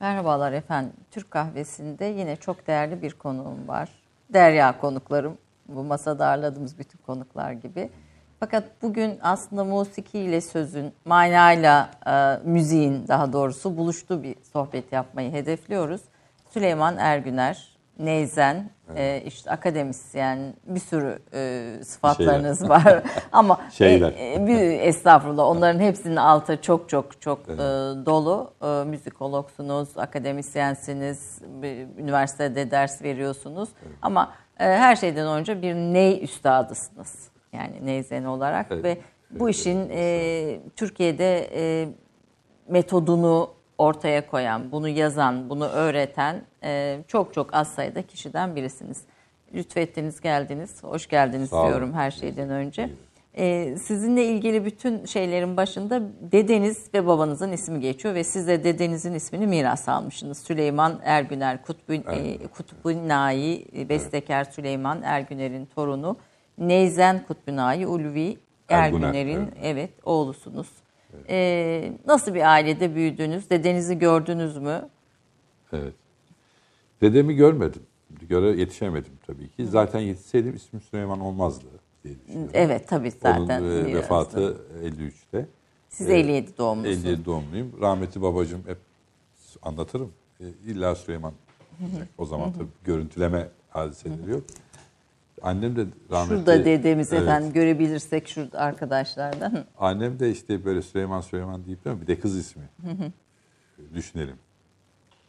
Merhabalar efendim. Türk kahvesinde yine çok değerli bir konuğum var. Derya konuklarım. Bu masada ağırladığımız bütün konuklar gibi. Fakat bugün aslında musiki ile sözün, manayla e, müziğin daha doğrusu buluştuğu bir sohbet yapmayı hedefliyoruz. Süleyman Ergüner, Neyzen, e, işte akademisyen, bir sürü e, sıfatlarınız var. Ama Şeyler. e, e, bir estağfurullah onların hepsinin altı çok çok çok e, dolu. E, müzikologsunuz, akademisyensiniz, bir üniversitede ders veriyorsunuz. Ama e, her şeyden önce bir ney üstadısınız. Yani neyzen olarak Evet. ve bu işin e, Türkiye'de e, metodunu ortaya koyan, bunu yazan, bunu öğreten e, çok çok az sayıda kişiden birisiniz. Lütfettiniz, geldiniz. Hoş geldiniz Sağ olun. diyorum her şeyden önce. E, sizinle ilgili bütün şeylerin başında dedeniz ve babanızın ismi geçiyor ve siz de dedenizin ismini miras almışsınız. Süleyman Ergüner, Kutbu, e, Kutbunai, e, bestekar Süleyman Ergüner'in torunu. Neyzen Kutbunai, Ulvi Ergüner, Ergüner'in evet. evet oğlusunuz. Ee, nasıl bir ailede büyüdünüz? Dedenizi gördünüz mü? Evet. Dedemi görmedim. Göre yetişemedim tabii ki. Zaten yetişseydim ismim Süleyman olmazdı diye düşünüyorum. Evet tabii zaten. Onun e, biliyoruz. vefatı 53'te. Siz e, 57 doğumlusunuz. 57 doğumluyum. Rahmetli babacığım hep anlatırım. E, İlla Süleyman. o zaman tabii görüntüleme hadiseleri yok. Annem de rahmetli. Şurada dedemiz Evet. efendim görebilirsek şurada arkadaşlardan. Annem de işte böyle Süleyman Süleyman deyip de bir de kız ismi düşünelim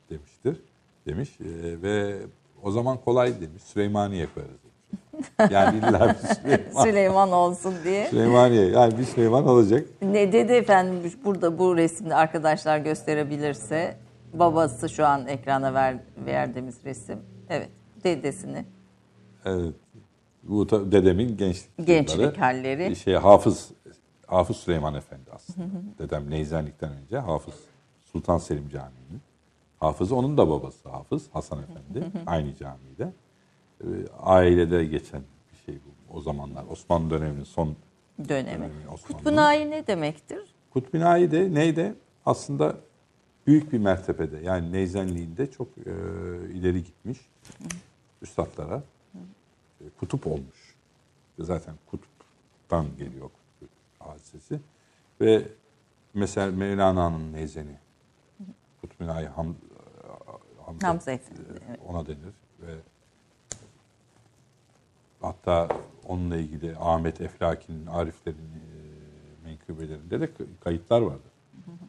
demiştir. Demiş Ee, ve o zaman kolay demiş Süleymaniye koyarız demiş. Yani illa bir Süleyman. Süleyman olsun diye. Süleymaniye yani bir Süleyman olacak. Ne dedi efendim burada bu resimde arkadaşlar gösterebilirse babası şu an ekrana ver, verdiğimiz resim. Evet dedesini. Evet. Bu dedemin gençlik Gençlik yılları. halleri. Şey Hafız Hafız Süleyman Efendi aslında. Dedem Neyzenlik'ten önce Hafız Sultan Selim Camii'nin. Hafızı onun da babası Hafız Hasan Efendi. Aynı camide. Ee, ailede geçen bir şey bu. O zamanlar Osmanlı döneminin son Dönemi. Kutbunai ne demektir? Kutbinayı de neyde? Aslında büyük bir mertebede yani neyzenliğinde çok e, ileri gitmiş üstadlara kutup olmuş. Zaten kutuptan geliyor kutup hadisesi. Ve mesela Mevlana'nın neyzeni Ham, Hamza, Hamza Efendi, e, evet. ona denir ve hatta onunla ilgili Ahmet Eflaki'nin, Ariflerin e, menkıbelerinde de kayıtlar vardır.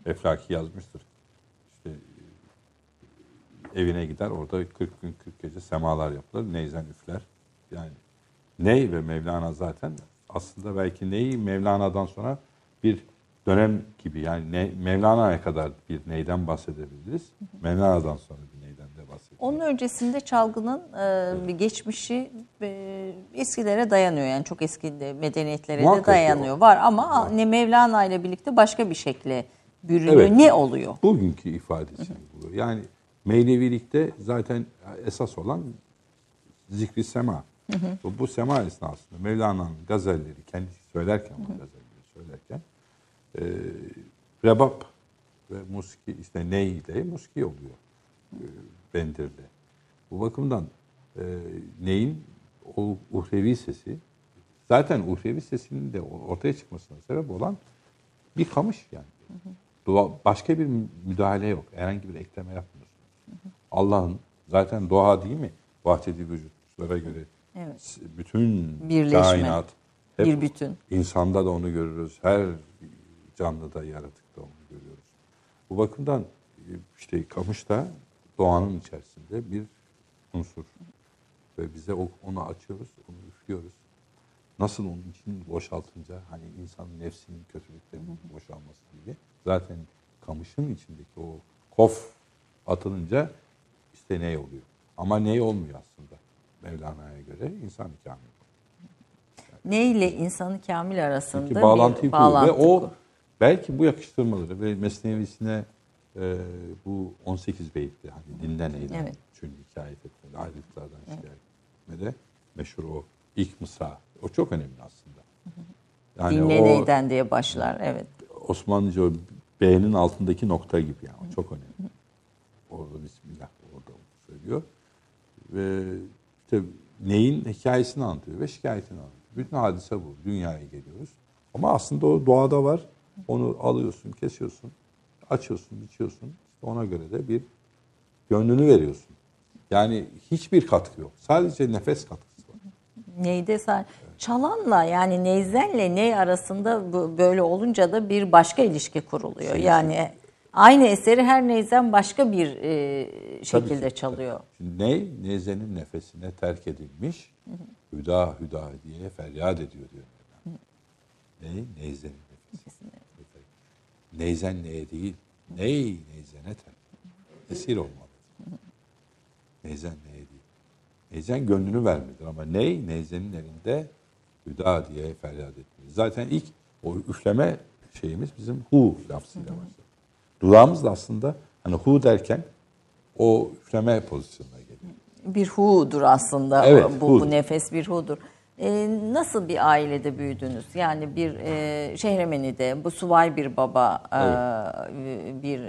Eflaki yazmıştır. İşte e, evine gider orada 40 gün 40 gece semalar yapılır. Neyzen üfler. Yani Ney ve Mevlana zaten aslında belki Ney Mevlana'dan sonra bir dönem gibi yani ne, Mevlana'ya kadar bir neyden bahsedebiliriz. Mevlana'dan sonra bir neyden de bahsedebiliriz. Onun öncesinde çalgının e, bir geçmişi e, eskilere dayanıyor. Yani çok eski de medeniyetlere Muhakkak de dayanıyor. o. Var ama ne Mevlana ile birlikte başka bir şekle bürünüyor. Evet. Ne oluyor? Bugünkü ifadesi bu. Yani Mevlevilikte zaten esas olan zikri sema. Bu, bu sema esnasında Mevlana'nın gazelleri kendisi söylerken bu gazelleri söylerken e, rebap ve musiki işte ney ile musiki oluyor e, bendirde. Bu bakımdan e, neyin o uhrevi sesi zaten uhrevi sesinin de ortaya çıkmasına sebep olan bir kamış yani. Dua, başka bir müdahale yok. Herhangi bir ekleme yapmıyorsunuz. Allah'ın zaten doğa değil mi? Vahdedi vücutlara göre Evet. bütün Birleşme. kainat hep Bir bütün. insanda da onu görürüz. Her canlıda, yaratıkta onu görüyoruz. Bu bakımdan e, işte kamış da doğanın içerisinde bir unsur. Ve bize onu açıyoruz, onu üflüyoruz. Nasıl onun için boşaltınca hani insanın nefsinin kötülüklerinin boşalması gibi. Zaten kamışın içindeki o kof atılınca işte ne oluyor? Ama ne olmuyor aslında Mevlana'ya göre insan kamil. Ne ile insanı kamil arasında Çünkü bir bağlantıyı kuruyor. bağlantı Ve o belki bu yakıştırmaları ve mesnevisine e, bu 18 beyitli hani dinlen eylem Evet. çünkü hikayet etmede, ayrılıklardan şikayet etmede meşhur o ilk mısra. O çok önemli aslında. Yani Dinle o neyden diye başlar. Evet. Osmanlıca o B'nin altındaki nokta gibi yani. O çok önemli. O Bismillah orada söylüyor. Ve işte neyin hikayesini anlatıyor ve şikayetini anlatıyor. Bütün hadise bu. Dünyaya geliyoruz. Ama aslında o doğada var. Onu alıyorsun, kesiyorsun, açıyorsun, biçiyorsun. İşte ona göre de bir gönlünü veriyorsun. Yani hiçbir katkı yok. Sadece nefes katkısı var. Neyde sen çalanla yani neyzenle ney arasında böyle olunca da bir başka ilişki kuruluyor. Yani aynı eseri her neyzen başka bir e, şekilde ki. çalıyor. Şimdi ney? Nezenin nefesine terk edilmiş. Hüda hüda diye feryat ediyor diyor. Mevlana. Ney? Neyzenin nefesine. Neyzen neye değil. Ney neyzene terk. Esir olmalı. Neyzen neye değil. Neyzen gönlünü vermedir ama ney? Neyzenin elinde hüda diye feryat etmeli. Zaten ilk o üfleme şeyimiz bizim hu lafzıyla başladı. Dudağımız da aslında hani hu derken o üfleme pozisyonuna geliyor. Bir hu'dur aslında Evet, bu, hu'dur. bu nefes bir hu'dur. E, nasıl bir ailede büyüdünüz? Yani bir e, Şehremeni'de bu subay bir baba, e, bir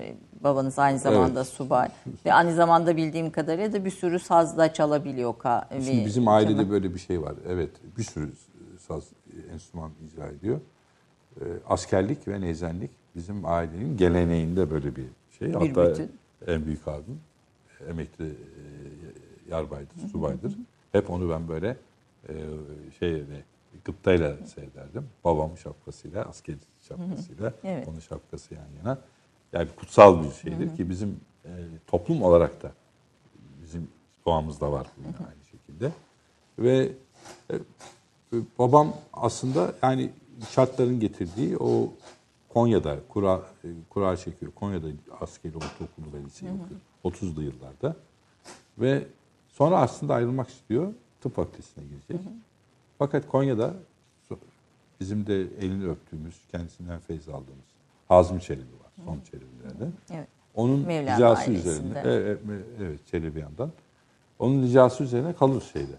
babanız aynı zamanda Evet. subay ve aynı zamanda bildiğim kadarıyla da bir sürü sazda çalabiliyor. Ka, Şimdi bizim keman. ailede böyle bir şey var. Evet, bir sürü saz, enstrüman icra ediyor. Ee, askerlik ve nezenlik bizim ailenin geleneğinde böyle bir şey. Bir Hatta bütün. en büyük abim emekli e, yarbaydır, subaydır. Hep onu ben böyle e, şeyle gıptayla seyrederdim. Babamın şapkasıyla, asker şapkasıyla, Evet. onun şapkası yan yana. Yani kutsal bir şeydir ki bizim e, toplum olarak da bizim doğamızda var bu yine aynı şekilde. Ve e, e, babam aslında yani şartların getirdiği o Konya'da kura e, kura çekiyor. Konya'da askeri ortaokulu ve liseyi okuyor. 30'lu yıllarda. Ve sonra aslında ayrılmak istiyor. Tıp fakültesine girecek. Fakat Konya'da bizim de elini öptüğümüz, kendisinden feyz aldığımız Hazmi Çelebi var. Son Çelebilerden. Evet. Onun Mevlana ricası ailesinde. üzerine, evet, evet Çelebiyan'dan. Onun ricası üzerine kalır şeyde.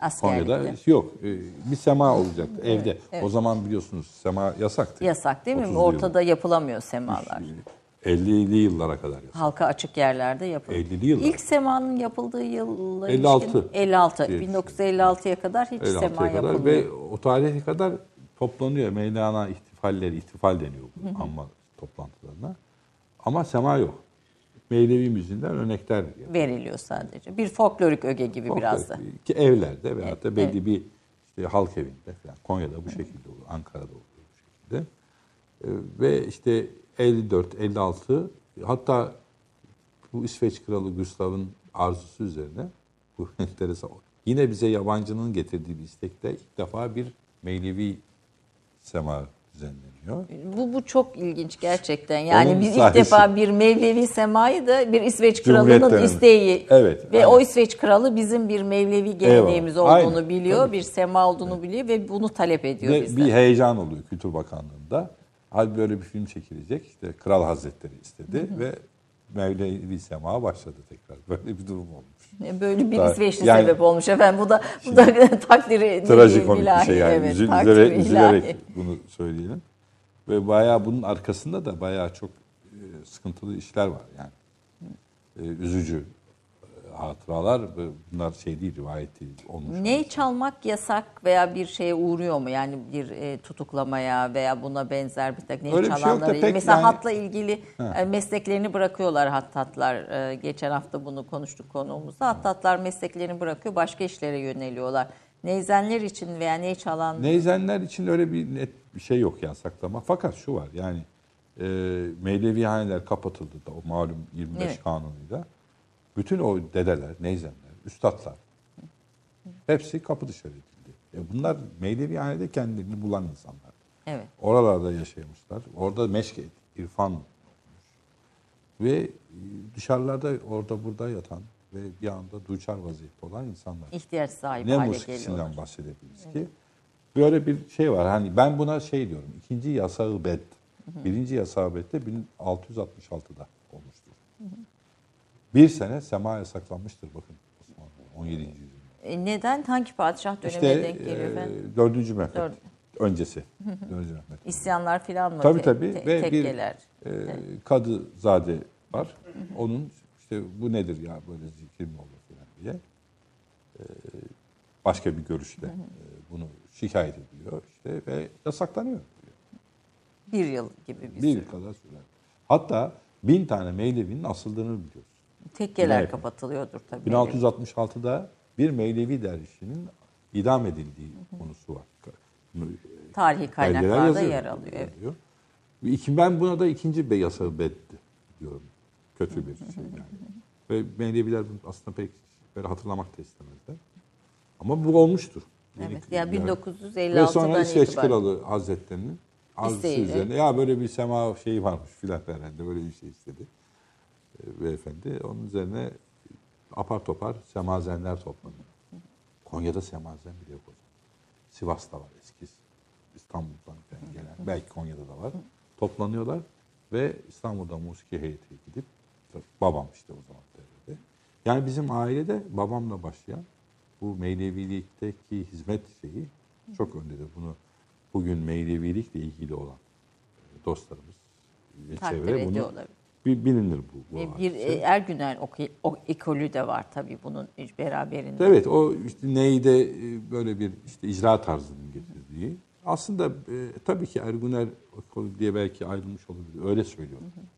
Askerlikte. Konya'da yok. e, Bir sema olacaktı evde. evet. O zaman biliyorsunuz sema yasaktı. Yasak değil mi? 30'lu Ortada yapılamıyor semalar. yıllar. 50'li yıllara kadar yasak. Halka açık yerlerde yapılıyor. 50'li yıllar. İlk semanın yapıldığı yıllar 56. ilişkin- 56. diye 1956'ya kadar hiç 56'ya sema yapılmıyor. ve o tarihe kadar toplanıyor. Mevlana ihtifalleri, ihtifal deniyor bu anma toplantılarına. Ama sema yok. Mevlevi müziğinden örnekler veriliyor sadece. Bir folklorik öge gibi biraz da. Ki evlerde veyahut da belli Evet. bir işte halk evinde falan. Konya'da bu şekilde olur. Ankara'da oluyor bu şekilde. Ee, ve işte 54, 56 hatta bu İsveç Kralı Gustav'ın arzusu üzerine bu enteresan. Yine bize yabancının getirdiği bir istekte ilk defa bir Mevlevi sema düzenleniyor. Bu, bu çok ilginç gerçekten. Yani Onun biz ilk sayesinde- defa bir Mevlevi semayı da bir İsveç kralının isteği Evet, ve aynen. o İsveç kralı bizim bir Mevlevi geleneğimiz Eyvallah, olduğunu aynen, biliyor, tabii bir sema olduğunu biliyor ve bunu talep ediyor Ve bizden. bir heyecan oluyor Kültür Bakanlığı'nda. Hadi böyle bir film çekilecek. İşte Kral Hazretleri istedi ve Mevlevi Sema başladı tekrar. Böyle bir durum olmuş. E, Böyle bir İsveçli yani- sebep olmuş efendim. Bu da bu da takdiri Trajikomik bir şey yani. Evet, Üzül- üzülerek, üzülerek bunu söyleyelim. Ve bayağı bunun arkasında da bayağı çok e, sıkıntılı işler var yani. E, üzücü e, hatıralar bunlar şey değil, rivayet değil. Olmuş. Ney çalmak yasak veya bir şeye uğruyor mu? Yani bir e, tutuklamaya veya buna benzer bir takım Öyle bir şey çalanlara pek Mesela yani- hatla ilgili e, mesleklerini bırakıyorlar hattatlar. E, geçen hafta bunu konuştuk konuğumuzda. Hattatlar mesleklerini bırakıyor, başka işlere yöneliyorlar. Neyzenler için veya ney çalan Neyzenler için öyle bir net bir şey yok yasaklama. Fakat şu var yani e, Mevlevi haneler kapatıldı da o malum 25 Evet. kanunuyla. Bütün o dedeler, neyzenler, üstadlar hepsi kapı dışarı edildi. E bunlar Mevlevi hanede kendilerini bulan insanlar. Evet. Oralarda yaşamışlar. Orada meşk irfan olmuş. Ve e, dışarılarda orada burada yatan ve bir anda duçar vaziyette olan insanlar ihtiyaç sahibi ne hale geliyorlar. bahsedebiliriz ki? Böyle bir şey var. Hani ben buna şey diyorum. İkinci yasağı bed. Birinci yasağı bed de 1666'da olmuştur. Bir sene sema yasaklanmıştır bakın Osmanlı 17. yüzyılda. E, neden? Hangi padişah dönemine İşte denk geliyor efendim? e, 4. Mehmet Dört. öncesi. 4. Mehmet. İsyanlar filan mı? Tabii tabii te- ve bir tekkeler. e, Kadızade var. Onun İşte bu nedir ya böyle zikir mi olur falan diye. Ee, başka bir görüşle e, bunu şikayet ediyor işte ve yasaklanıyor. Bir yıl gibi bir, Bir süre. yıl kadar sürer. Hatta bin tane Mevlevi'nin asıldığını biliyoruz. Tekkeler Evet. kapatılıyordur tabii. 1666'da bir Mevlevi dervişinin idam edildiği konusu var. Tarihi Belgeler kaynaklarda yazıyor, yer alıyor. Evet. ben buna da ikinci be yasa beddi diyorum. Kötü bir şey yani. Ve Mevleviler bunu aslında pek böyle hatırlamak da istemezler. Ama bu olmuştur. Evet. Yani Ve 1956'dan sonra İsveç itibaren. Kralı Hazretleri'nin arzusu İsteğiyle. üzerine ya böyle bir sema şeyi varmış filan herhalde böyle bir şey istedi. Ee, Beyefendi onun üzerine apar topar semazenler toplanıyor. Konya'da semazen bile yok o zaman. Sivas'ta var eski. İstanbul'dan gelen. Belki Konya'da da var. Toplanıyorlar ve İstanbul'da musiki heyeti gidip babam işte o zaman devrede. Yani bizim ailede babamla başlayan bu Mevlevilikteki hizmet şeyi çok öndedir. Bunu bugün Mevlevilikle ilgili olan e, dostlarımız ve Takdir çevre bunu bi- bilinir bu. bu Ve bir hadise. e, Ergüner oku- o ekolü de var tabii bunun beraberinde. Evet o işte neyde e, böyle bir işte icra tarzının getirdiği. Aslında e, tabii ki Erguner Okulu diye belki ayrılmış olabilir. Öyle söylüyor. Öyle söyleniyor.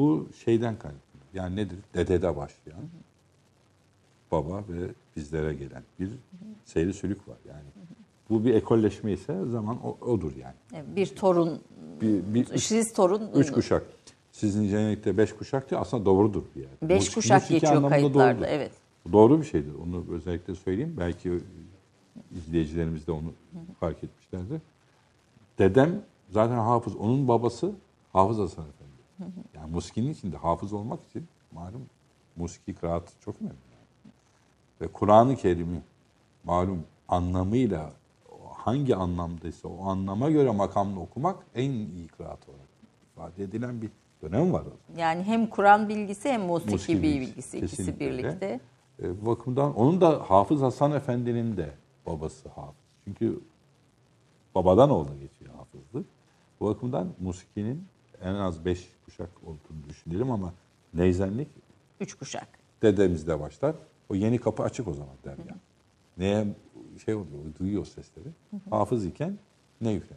Bu şeyden kaynaklı. Yani nedir? Dedede başlayan baba ve bizlere gelen bir seyri sülük var. Yani bu bir ekolleşme ise zaman o, odur yani. Bir torun, Bir, bir siz torun, üç kuşak. Sizin gelenekte beş kuşak diye aslında doğrudur bir yerde. beş Musiki- kuşak geçiyor kayıtlarda. doğrudur. Evet. Doğru bir şeydir. Onu özellikle söyleyeyim. Belki izleyicilerimiz de onu fark etmişlerdir. Dedem zaten hafız. Onun babası Hafız Hasan Efendi. Yani muskinin içinde hafız olmak için malum musiki kıraat çok önemli. yani. Ve Kur'an-ı Kerim'i malum anlamıyla hangi anlamdaysa o anlama göre makamını okumak en iyi kıraat olarak ifade edilen bir dönem var. Yani hem Kur'an bilgisi hem musiki, Musiki bilgisi, bilgisi, ikisi birlikte. E, bu bakımdan onun da Hafız Hasan Efendi'nin de babası hafız. Çünkü babadan oğula geçiyor hafızlık. Bu bakımdan musikinin en az beş kuşak olduğunu düşünelim ama neyzenlik Üç kuşak. dedemizde başlar. O yeni kapı açık o zaman der ya. Neye şey oluyor, duyuyor sesleri. Hafız iken ne başlar.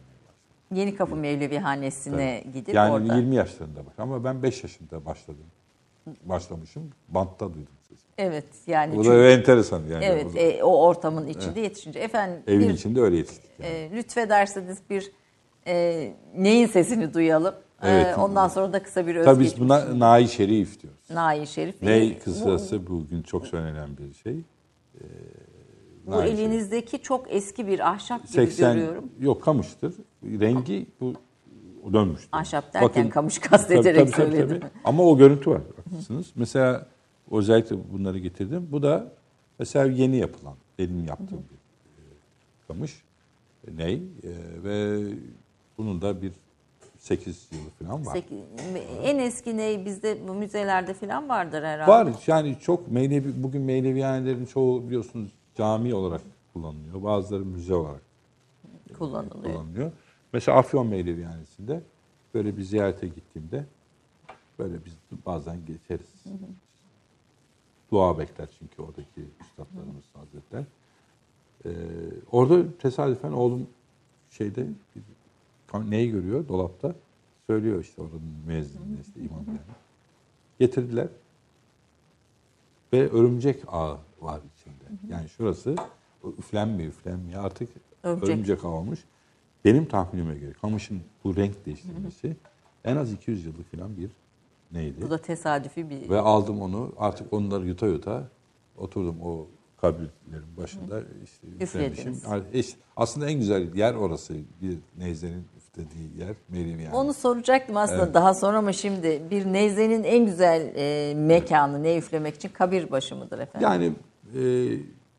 Yeni Kapı Mevlevi Hanesine gidip Yani orada. 20 yaşlarında baş. Ama ben 5 yaşında başladım. Başlamışım. Bantta duydum sesi. Evet yani Bu çünkü- da enteresan yani. evet O e, o ortamın içinde yetişince efendim Evin bir, içinde öyle yetiştik. yani. e, lütfederseniz bir e, neyin sesini duyalım. E, Evet. ondan sonra da kısa bir Tabii biz özgeçmiş. buna Nai Şerif diyoruz. Nail Şerif. Ney E, kısası bugün çok söylenen bir şey. Bu, bu Nai Şerif. elinizdeki çok eski bir ahşap gibi 80 görüyorum. yok kamıştır. Rengi bu dönmüştür. Ahşap derken kamış kastederek söyledim. Ama o görüntü var. Haklısınız. Mesela özellikle bunları getirdim. Bu da mesela yeni yapılan, benim yaptığım bir e, kamış. E, Ney? E, ve bunun da bir 8 yılı falan var. Sek- En eski ney bizde bu müzelerde falan vardır herhalde. Var yani çok Meylevi, bugün Meylevihanelerin çoğu biliyorsunuz cami olarak kullanılıyor. Bazıları müze olarak kullanılıyor. kullanılıyor. Mesela Afyon Meylevihanesi'nde böyle bir ziyarete gittiğimde böyle biz bazen geçeriz. Dua bekler çünkü oradaki üstadlarımız, hazretler. Ee, orada tesadüfen oğlum şeyde bir, neyi görüyor dolapta? Söylüyor işte oranın müezzinine işte imam yani. Getirdiler. Ve örümcek ağı var içinde. Yani şurası üflenmiyor, üflenmiyor. Artık Örümcek. örümcek, ağı olmuş. Benim tahminime göre kamışın bu renk değiştirmesi en az 200 yıllık falan bir neydi? Bu da tesadüfi bir Ve aldım onu artık onları yuta yuta oturdum o kabirlerin başında işte üflemişim. Aslında en güzel yer orası. Bir neyzenin üflediği yer Mevlevi yani. Onu soracaktım aslında Evet. daha sonra ama şimdi bir neyzenin en güzel e, mekanı ne üflemek için kabir başı mıdır efendim? Yani e,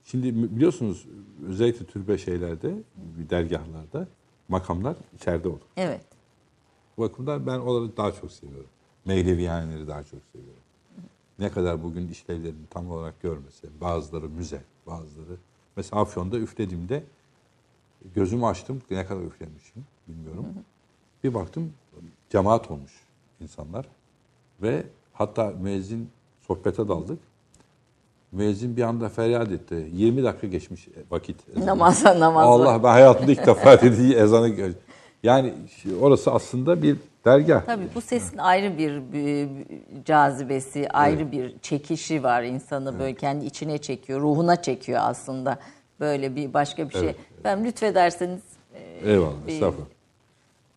şimdi biliyorsunuz özellikle türbe şeylerde, dergahlarda makamlar içeride olur. Evet. Bu bakımdan ben onları daha çok seviyorum. Mevlevihaneleri daha çok seviyorum. Ne kadar bugün işlevlerini tam olarak görmese, bazıları müze, bazıları... Mesela Afyon'da üflediğimde gözümü açtım, ne kadar üflemişim bilmiyorum. Bir baktım cemaat olmuş insanlar ve Hatta müezzin sohbete daldık. Müezzin bir anda feryat etti. 20 dakika geçmiş vakit. ezanı. Namaza namaz. Allah ben hayatımda ilk defa dediği ezanı. Yani orası aslında bir dergah. Tabii bu sesin ayrı bir, bir cazibesi, ayrı bir çekişi var insanı böyle kendi içine çekiyor, ruhuna çekiyor aslında. Böyle bir başka bir şey. Evet, Ben lütfederseniz e, Eyvallah bir- estağfurullah.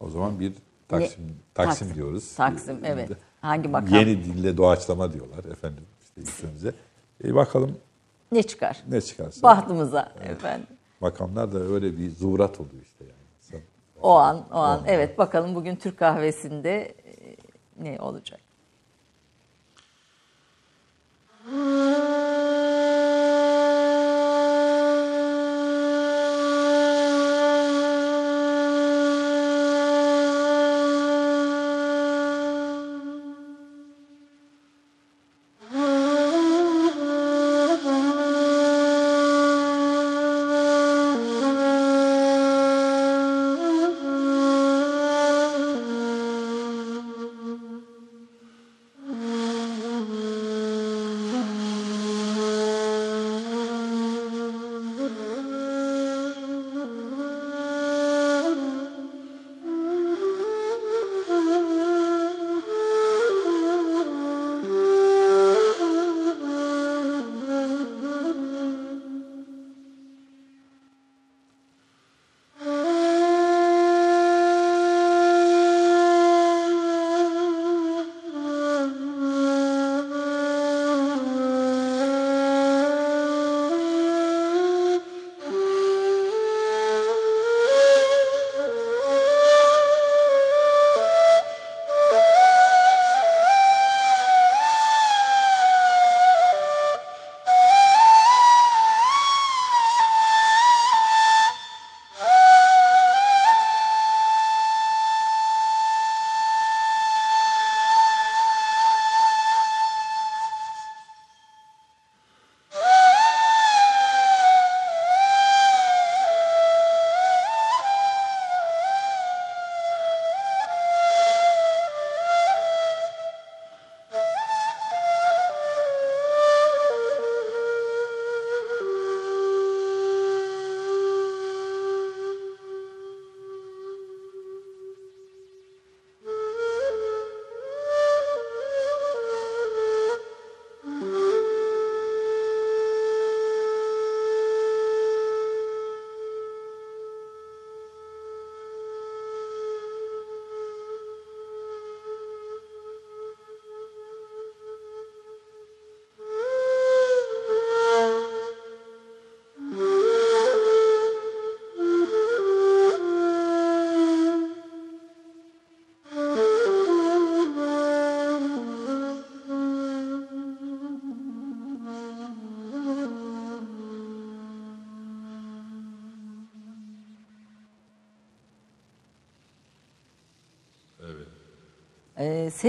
O zaman bir Taksim, Ne- Taksim, Taksim, diyoruz. Taksim, evet. Hangi makam? Yeni dille doğaçlama diyorlar efendim işte ülkemize. E bakalım ne çıkar? ne çıkarsa. Bahtımıza efendim. Makamlar da öyle bir zuhurat oluyor işte yani. O an, o an. Evet bakalım bugün Türk kahvesinde e, ne olacak?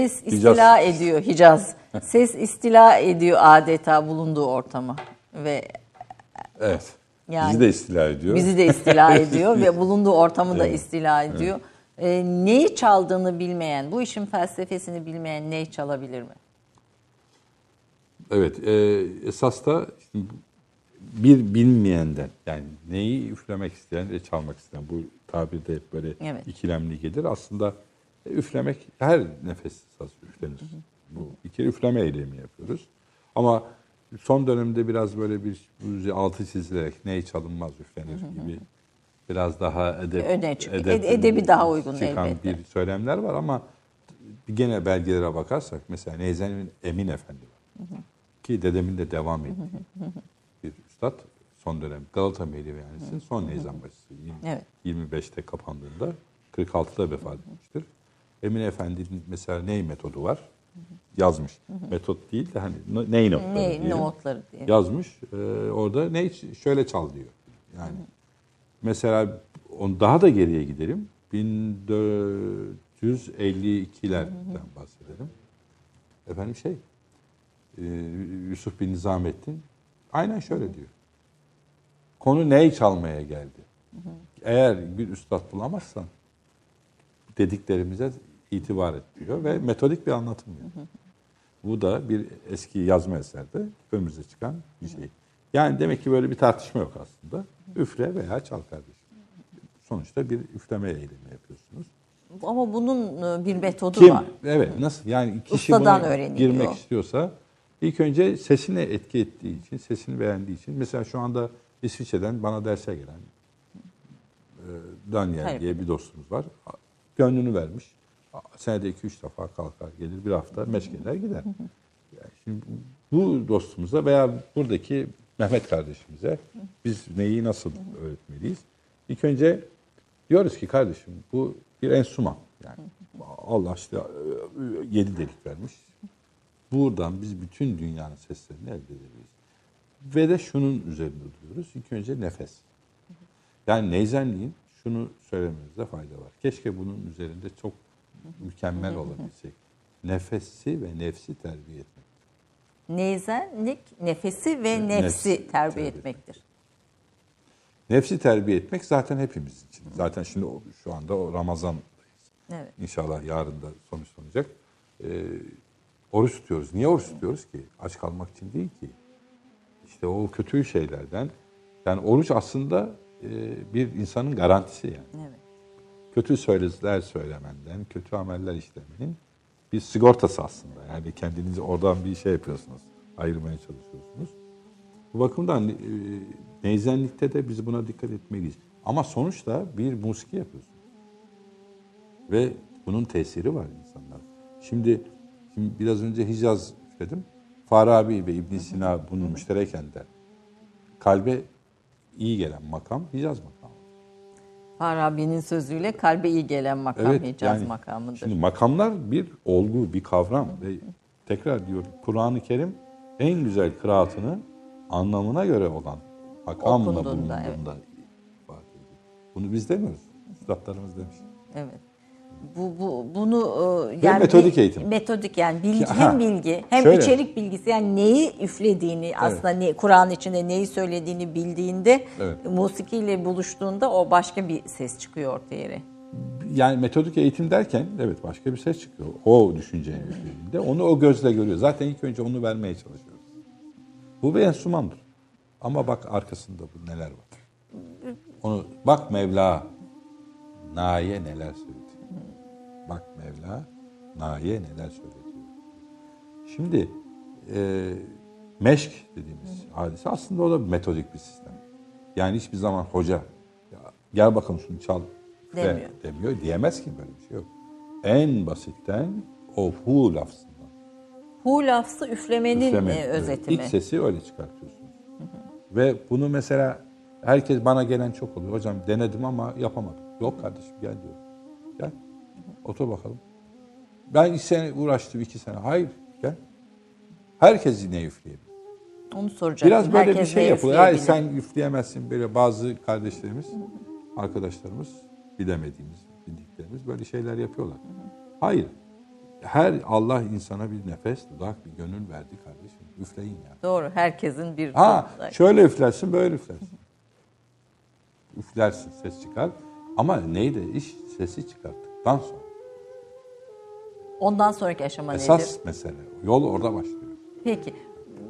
Ses istila ediyor Hicaz. Ses istila ediyor adeta bulunduğu ortama ve Evet. Yani- Bizi de istila ediyor. bizi de istila ediyor ve bulunduğu ortamı da istila ediyor. Ee, neyi çaldığını bilmeyen, bu işin felsefesini bilmeyen neyi çalabilir mi? Evet. E, esas da bir bilmeyenden yani neyi üflemek isteyen ve çalmak isteyen bu tabirde hep böyle Evet. ikilemli gelir. Aslında e, üflemek her nefes üflenir. Bu bir kere üfleme eylemi yapıyoruz. Ama son dönemde biraz böyle bir bu altı çizilerek neyi çalınmaz üflenir gibi biraz daha edep, Öne çıkıyor. Ed- edebi daha uygun çıkan elbette. bir söylemler var ama gene belgelere bakarsak mesela Neyzen Emin Efendi var. Ki dedemin de devam ettiği bir üstad son dönem Galata Meylevihanesi'nin son neyzen başısı. Yirmi- Evet. 25'te kapandığında 46'da vefat etmiştir. Emin Efendi'nin mesela ney metodu var? Yazmış. Metot değil de hani ney notları Ne, diyelim. notları diye. Yazmış. Ee, orada ne şöyle çal diyor. Yani mesela on daha da geriye gidelim. 1452'lerden bahsedelim. Efendim şey e, Yusuf bin Nizamettin aynen şöyle diyor. Konu ney çalmaya geldi? Eğer bir üstad bulamazsan dediklerimize itibar et diyor ve metodik bir anlatım diyor. Bu da bir eski yazma eserde önümüze çıkan bir şey. Yani demek ki böyle bir tartışma yok aslında. Üfle veya çal kardeşim. Sonuçta bir üfleme eylemi yapıyorsunuz. Ama bunun e, bir metodu Kim? var. Evet. Nasıl? Yani kişi Ustadan buna girmek istiyorsa ilk önce sesine etki ettiği için, sesini beğendiği için. Mesela şu anda İsviçre'den bana derse gelen e, Daniel diye bir dostumuz var. Gönlünü vermiş. Senede 2-3 defa kalkar gelir bir hafta meşkeler gider. Yani şimdi bu dostumuza veya buradaki Mehmet kardeşimize biz neyi nasıl öğretmeliyiz? İlk önce diyoruz ki kardeşim bu bir enstrüman. Yani Allah işte e, yedi delik vermiş. Buradan biz bütün dünyanın seslerini elde edebiliriz. Ve de şunun üzerinde duruyoruz. İlk önce nefes. Yani neyzenliğin şunu söylememizde fayda var. Keşke bunun üzerinde çok mükemmel olabilsek. Nefesi ve nefsi terbiye etmek. Neyzenlik nefesi ve Nefsi nefsi terbiye terbiye etmektir. Nefsi terbiye etmek zaten hepimiz için. Zaten şimdi o- şu anda o Ramazan'dayız. Evet. İnşallah yarın da sonuçlanacak. Ee, oruç tutuyoruz. Niye oruç tutuyoruz ki? Aç kalmak için değil ki. İşte o kötü şeylerden. Yani oruç aslında e, bir insanın garantisi yani. Evet. Kötü sözler söylemenden, kötü ameller işlemenin bir sigortası aslında. Yani kendinizi oradan bir şey yapıyorsunuz. Ayırmaya çalışıyorsunuz. Bu bakımdan e, neyzenlikte de biz buna dikkat etmeliyiz. Ama sonuçta bir musiki yapıyorsunuz. Ve bunun tesiri var insanlar. Şimdi, şimdi biraz önce Hicaz dedim. Farabi ve İbn Sina bunu müştereken der. Kalbe iyi gelen makam Hicaz makamı. Farabi'nin sözüyle kalbe iyi gelen makam Hicaz yani makamıdır. Şimdi makamlar bir olgu, bir kavram ve tekrar diyorum Kur'an-ı Kerim en güzel kıraatını anlamına göre olan makamla bulunduğunda evet. ifade ediyor. Bunu biz demiyoruz. Üstadlarımız demiş. Evet. Bu, bu bunu e, yani metodik bir- eğitim. Metodik yani bilgi Ha, hem bilgi hem şöyle. içerik bilgisi yani neyi üflediğini aslında ne Kur'an içinde neyi söylediğini bildiğinde Evet. musikiyle buluştuğunda o başka bir ses çıkıyor ortaya. yere. Yani metodik eğitim derken evet başka bir ses çıkıyor. O düşünceyi yüklediğinde onu o gözle görüyor. Zaten ilk önce onu vermeye çalışıyoruz. Bu bir enstrümandır. Ama bak arkasında bu neler var. Onu bak Mevla Naye neler söyledi. Bak Mevla Naye neler söyledi. Şimdi e, meşk dediğimiz hadise aslında o da metodik bir sistem. Yani hiçbir zaman hoca ya, gel bakalım şunu çal Demiyor. demiyor. Diyemez ki böyle bir şey yok. En basitten o hu lafzından. Hu lafzı üflemenin Üfleme, e, evet. özetimi. İlk sesi öyle çıkartıyorsunuz. Ve bunu mesela herkes bana gelen çok oluyor. Hocam denedim ama yapamadım. Yok kardeşim gel diyor. Gel. Otur bakalım. Ben iki sene uğraştım iki sene. Hayır gel. Herkes yine üfleyebilir. Onu soracaktım. Biraz böyle Herkes bir şey yapılıyor. Hayır sen üfleyemezsin. Böyle bazı kardeşlerimiz, arkadaşlarımız, bilemediğimiz, bildiklerimiz böyle şeyler yapıyorlar. Hayır. Her Allah insana bir nefes, dudak, bir gönül verdi kardeşim. Üfleyin ya. Doğru. Herkesin bir Ha, şöyle üflersin, böyle üflersin. Üflersin, ses çıkar. Ama neydi? İş sesi çıkarttıktan sonra. Ondan sonraki aşama nedir? Esas mesele. Yol orada başlıyor. Peki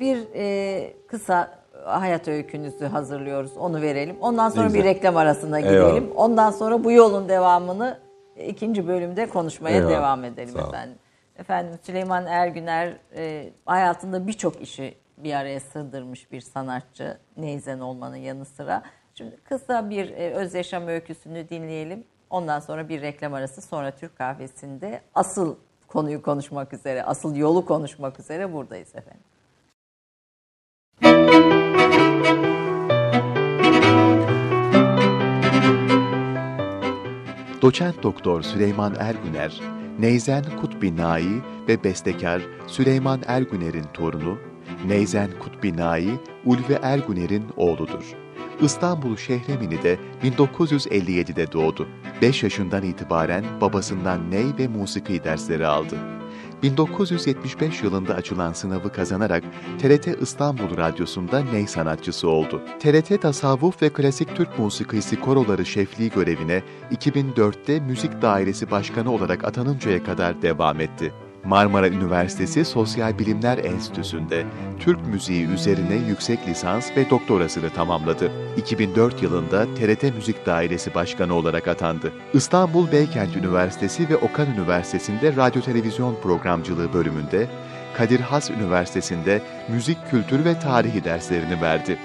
bir e, kısa hayat öykünüzü hazırlıyoruz. Onu verelim. Ondan sonra güzel. bir reklam arasına Eyvallah. gidelim. Ondan sonra bu yolun devamını ikinci bölümde konuşmaya Eyvallah. devam edelim Sağ efendim. Efendim Süleyman Ergüner e, hayatında birçok işi bir araya sığdırmış bir sanatçı. Neyzen olmanın yanı sıra. Şimdi kısa bir e, öz yaşam öyküsünü dinleyelim. Ondan sonra bir reklam arası sonra Türk kahvesinde asıl konuyu konuşmak üzere, asıl yolu konuşmak üzere buradayız efendim. Doçent Doktor Süleyman Ergüner, Neyzen Kutbi ve bestekar Süleyman Ergüner'in torunu, Neyzen Kutbi Ulvi Ergüner'in oğludur. İstanbul Şehremini'de 1957'de doğdu. 5 yaşından itibaren babasından ney ve musiki dersleri aldı. 1975 yılında açılan sınavı kazanarak TRT İstanbul Radyosu'nda ney sanatçısı oldu. TRT Tasavvuf ve Klasik Türk Musikisi Koroları Şefliği görevine 2004'te Müzik Dairesi Başkanı olarak atanıncaya kadar devam etti. Marmara Üniversitesi Sosyal Bilimler Enstitüsü'nde Türk müziği üzerine yüksek lisans ve doktorasını tamamladı. 2004 yılında TRT Müzik Dairesi Başkanı olarak atandı. İstanbul Beykent Üniversitesi ve Okan Üniversitesi'nde radyo televizyon programcılığı bölümünde, Kadir Has Üniversitesi'nde müzik kültürü ve tarihi derslerini verdi.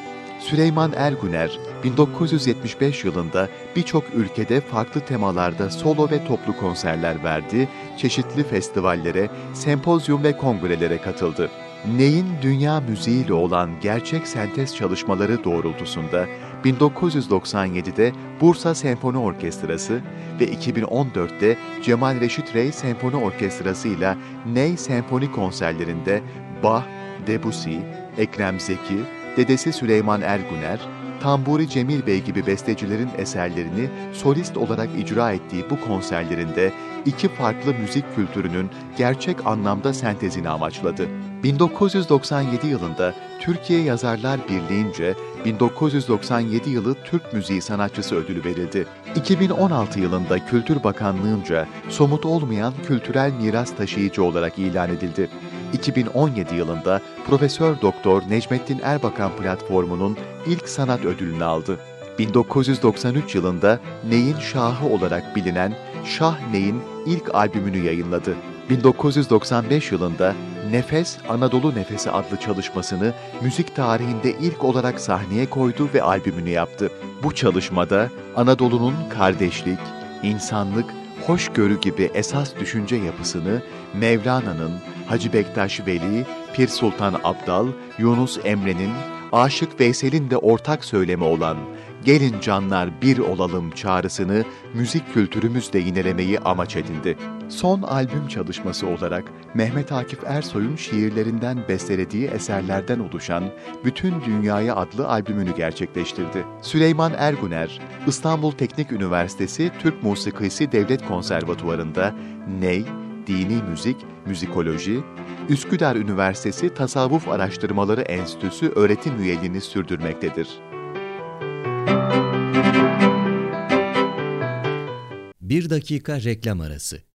Süleyman Erguner, 1975 yılında birçok ülkede farklı temalarda solo ve toplu konserler verdi, çeşitli festivallere, sempozyum ve kongrelere katıldı. Ney'in dünya müziğiyle olan gerçek sentez çalışmaları doğrultusunda 1997'de Bursa Senfoni Orkestrası ve 2014'te Cemal Reşit Rey Senfoni Orkestrası ile Ney Senfoni konserlerinde Bach, Debussy, Ekrem Zeki, dedesi Süleyman Erguner, Tamburi Cemil Bey gibi bestecilerin eserlerini solist olarak icra ettiği bu konserlerinde iki farklı müzik kültürünün gerçek anlamda sentezini amaçladı. 1997 yılında Türkiye Yazarlar Birliği'nce 1997 yılı Türk Müziği Sanatçısı ödülü verildi. 2016 yılında Kültür Bakanlığı'nca somut olmayan kültürel miras taşıyıcı olarak ilan edildi. 2017 yılında Profesör Doktor Necmettin Erbakan platformunun ilk sanat ödülünü aldı. 1993 yılında Ney'in Şahı olarak bilinen Şah Ney'in ilk albümünü yayınladı. 1995 yılında Nefes Anadolu Nefesi adlı çalışmasını müzik tarihinde ilk olarak sahneye koydu ve albümünü yaptı. Bu çalışmada Anadolu'nun kardeşlik, insanlık, hoşgörü gibi esas düşünce yapısını Mevlana'nın, Hacı Bektaş Veli, Pir Sultan Abdal, Yunus Emre'nin, Aşık Veysel'in de ortak söylemi olan gelin canlar bir olalım çağrısını müzik kültürümüzle yinelemeyi amaç edindi. Son albüm çalışması olarak Mehmet Akif Ersoy'un şiirlerinden bestelediği eserlerden oluşan Bütün Dünyaya adlı albümünü gerçekleştirdi. Süleyman Erguner, İstanbul Teknik Üniversitesi Türk Musikisi Devlet Konservatuvarı'nda Ney, Dini Müzik, Müzikoloji, Üsküdar Üniversitesi Tasavvuf Araştırmaları Enstitüsü öğretim üyeliğini sürdürmektedir. Bir dakika reklam arası.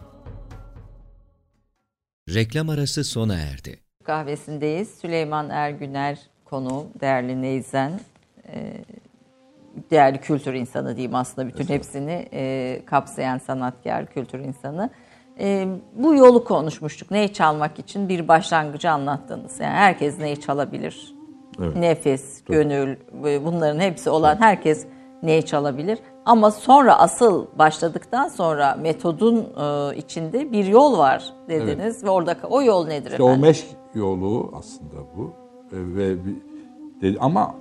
Reklam arası sona erdi. Kahvesindeyiz. Süleyman Ergüner konu, değerli Neyzen. E, değerli kültür insanı diyeyim aslında bütün hepsini e, kapsayan sanatkar, kültür insanı. E, bu yolu konuşmuştuk. Neyi çalmak için bir başlangıcı anlattınız. Yani herkes neyi çalabilir. Evet. Nefes, gönül, bunların hepsi olan herkes neyi çalabilir. Ama sonra asıl başladıktan sonra metodun e, içinde bir yol var dediniz evet. ve orada o yol nedir işte efendim? O meşk yolu aslında bu e, ve dedi, ama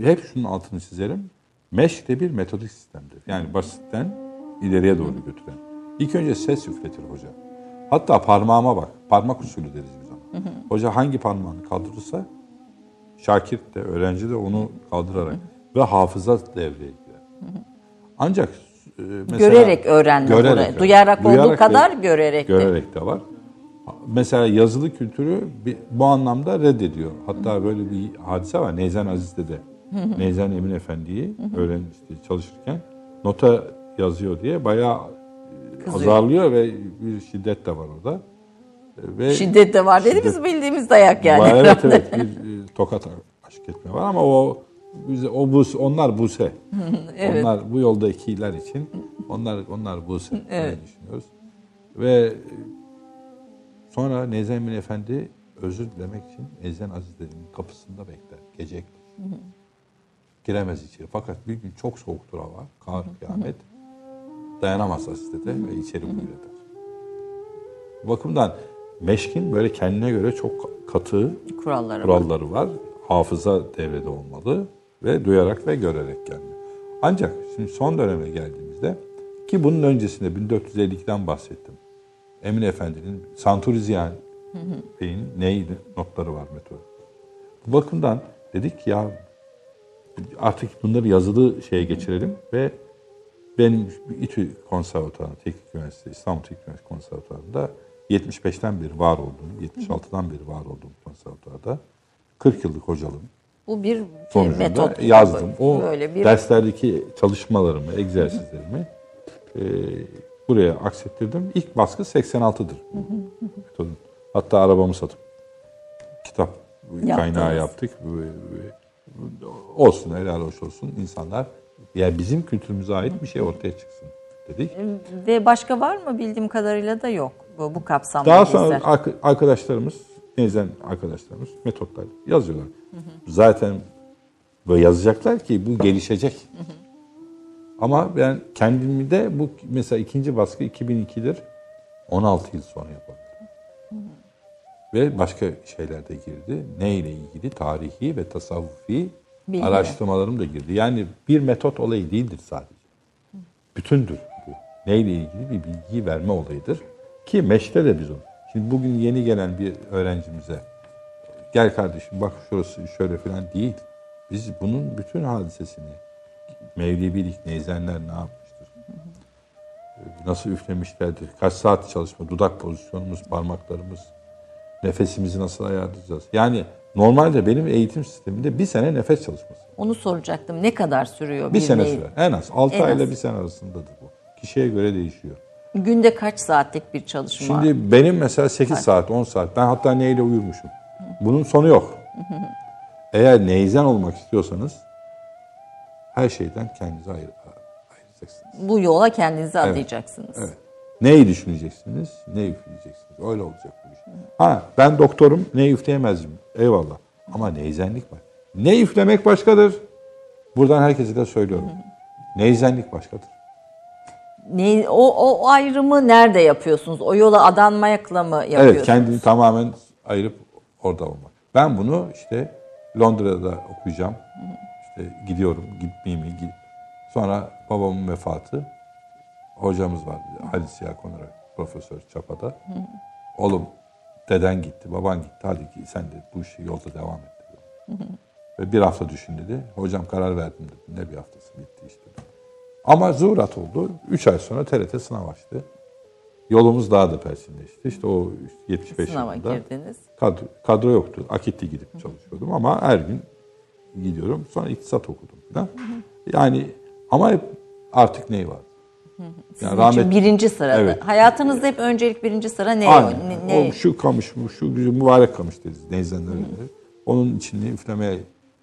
hep şunun altını çizerim. Meşk de bir metodik sistemdir. Yani basitten ileriye doğru götüren. İlk önce ses üfletir hoca. Hatta parmağıma bak. Parmak usulü deriz biz ona. Hoca hangi parmağını kaldırırsa şakir de öğrenci de onu kaldırarak ve hafıza devreye girer. Ancak e, mesela görerek öğrenme görerek, buraya. Duyarak, Duyarak olduğu kadar görerek de. Görerek de var. Mesela yazılı kültürü bu anlamda reddediyor. Hatta böyle bir hadise var. Neyzen Aziz'de de. Neyzen Emin Efendi'yi öğren işte çalışırken nota yazıyor diye bayağı e, Kızıyor. azarlıyor ve bir şiddet de var orada. Ve şiddet de var dediğimiz bildiğimiz dayak yani. Var, evet evet bir e, tokat aşk etme var ama o bize o bus onlar buse. evet. Onlar bu yolda ikiler için onlar onlar buse evet. düşünüyoruz. Ve sonra Nezemin Efendi özür dilemek için Ezen Azizlerin kapısında bekler. Gece giremez içeri. Fakat bir gün çok soğuktur hava, kar, kıyamet. Dayanamaz hasrete ve içeri buyur eder. Bu bakımdan meşkin böyle kendine göre çok katı Kuralları var. kuralları var. Hafıza devrede olmalı ve duyarak ve görerek gelme. Ancak şimdi son döneme geldiğimizde ki bunun öncesinde 1452'den bahsettim. Emin Efendi'nin Santuri Ziya Bey'in neydi notları var metot. Bu bakımdan dedik ya artık bunları yazılı şeye geçirelim ve benim İTÜ Konservatuarı, Teknik Üniversitesi, İstanbul Teknik Üniversitesi Konservatuarı'nda 75'ten beri var olduğum, 76'dan beri var olduğum konservatuarda 40 yıllık hocalığım Bu bir sonucunda metot. yazdım. O böyle bir derslerdeki çalışmalarımı, egzersizlerimi e, buraya aksettirdim. İlk baskı 86'dır bu metodun. Hatta arabamı satıp kitap kaynağı Yaptınız. yaptık. Ve- ve- Olsun, helal hoş olsun insanlar. Yani bizim kültürümüze ait bir şey ortaya çıksın dedik. ve başka var mı bildiğim kadarıyla da yok. Bu, bu kapsamda Daha sonra ark- arkadaşlarımız, nezen arkadaşlarımız metotlar yazıyorlar. Zaten böyle yazacaklar ki bu gelişecek. Ama ben kendimi de bu mesela ikinci baskı 2002'dir. 16 yıl sonra yapabildim. Ve başka şeyler de girdi. Ne ile ilgili? Tarihi ve tasavvufi Bilgi. araştırmalarım da girdi. Yani bir metot olayı değildir sadece. Bütündür bu. Neyle ilgili bir bilgi verme olayıdır. Ki meşte de biz onu. Şimdi bugün yeni gelen bir öğrencimize gel kardeşim bak şurası şöyle falan değil. Biz bunun bütün hadisesini Mevlevilik, neyzenler ne yapmıştır? Nasıl üflemişlerdir? Kaç saat çalışma, dudak pozisyonumuz, parmaklarımız, nefesimizi nasıl ayarlayacağız? Yani normalde benim eğitim sisteminde bir sene nefes çalışması. Onu soracaktım. Ne kadar sürüyor? Bir sene neyi- sürer. En az. 6 En ay ile az. bir sene arasındadır bu. Kişiye göre değişiyor. Günde kaç saatlik bir çalışma? Şimdi benim mesela 8 saat, 10 saat. Ben hatta neyle uyurmuşum. Bunun sonu yok. Eğer neyzen olmak istiyorsanız her şeyden kendinizi ayır, ayıracaksınız. Bu yola kendinizi adayacaksınız. Evet. Neyi düşüneceksiniz, ne üfleyeceksiniz. Öyle olacak bu iş. Ha ben doktorum, ne üfleyemezdim. Eyvallah. Ama neyzenlik var. Ne üflemek başkadır. Buradan herkese de söylüyorum. Neyzenlik başkadır. Ne, o, o ayrımı nerede yapıyorsunuz? O yola adanmakla mı yapıyorsunuz? Evet, kendini tamamen ayırıp orada olmak. Ben bunu işte Londra'da okuyacağım. İşte gidiyorum, gitmeyeyim mi? Git. Sonra babamın vefatı. Hocamız vardı, Halis Ziya Konarak, Profesör Çapa'da. Oğlum, deden gitti, baban gitti. Hadi ki sen de bu işi yolda devam et dedi. Ve bir hafta düşün dedi. Hocam karar verdim dedi. Ne bir haftası bitti işte. Ama zuhurat oldu. Üç ay sonra TRT sınav açtı. Yolumuz daha da persinleşti. İşte o 75 Sınava yılında girdiniz. kadro, kadro yoktu. Akitli gidip çalışıyordum ama her gün gidiyorum. Sonra iktisat okudum falan. Yani ama hep artık ney var? Yani Sizin için birinci sırada. Evet. Hayatınızda hep öncelik birinci sıra ne? Aynen. ne, O şu kamış, şu güzel mübarek kamış deriz. Neyzenler. Onun içini üflemeye,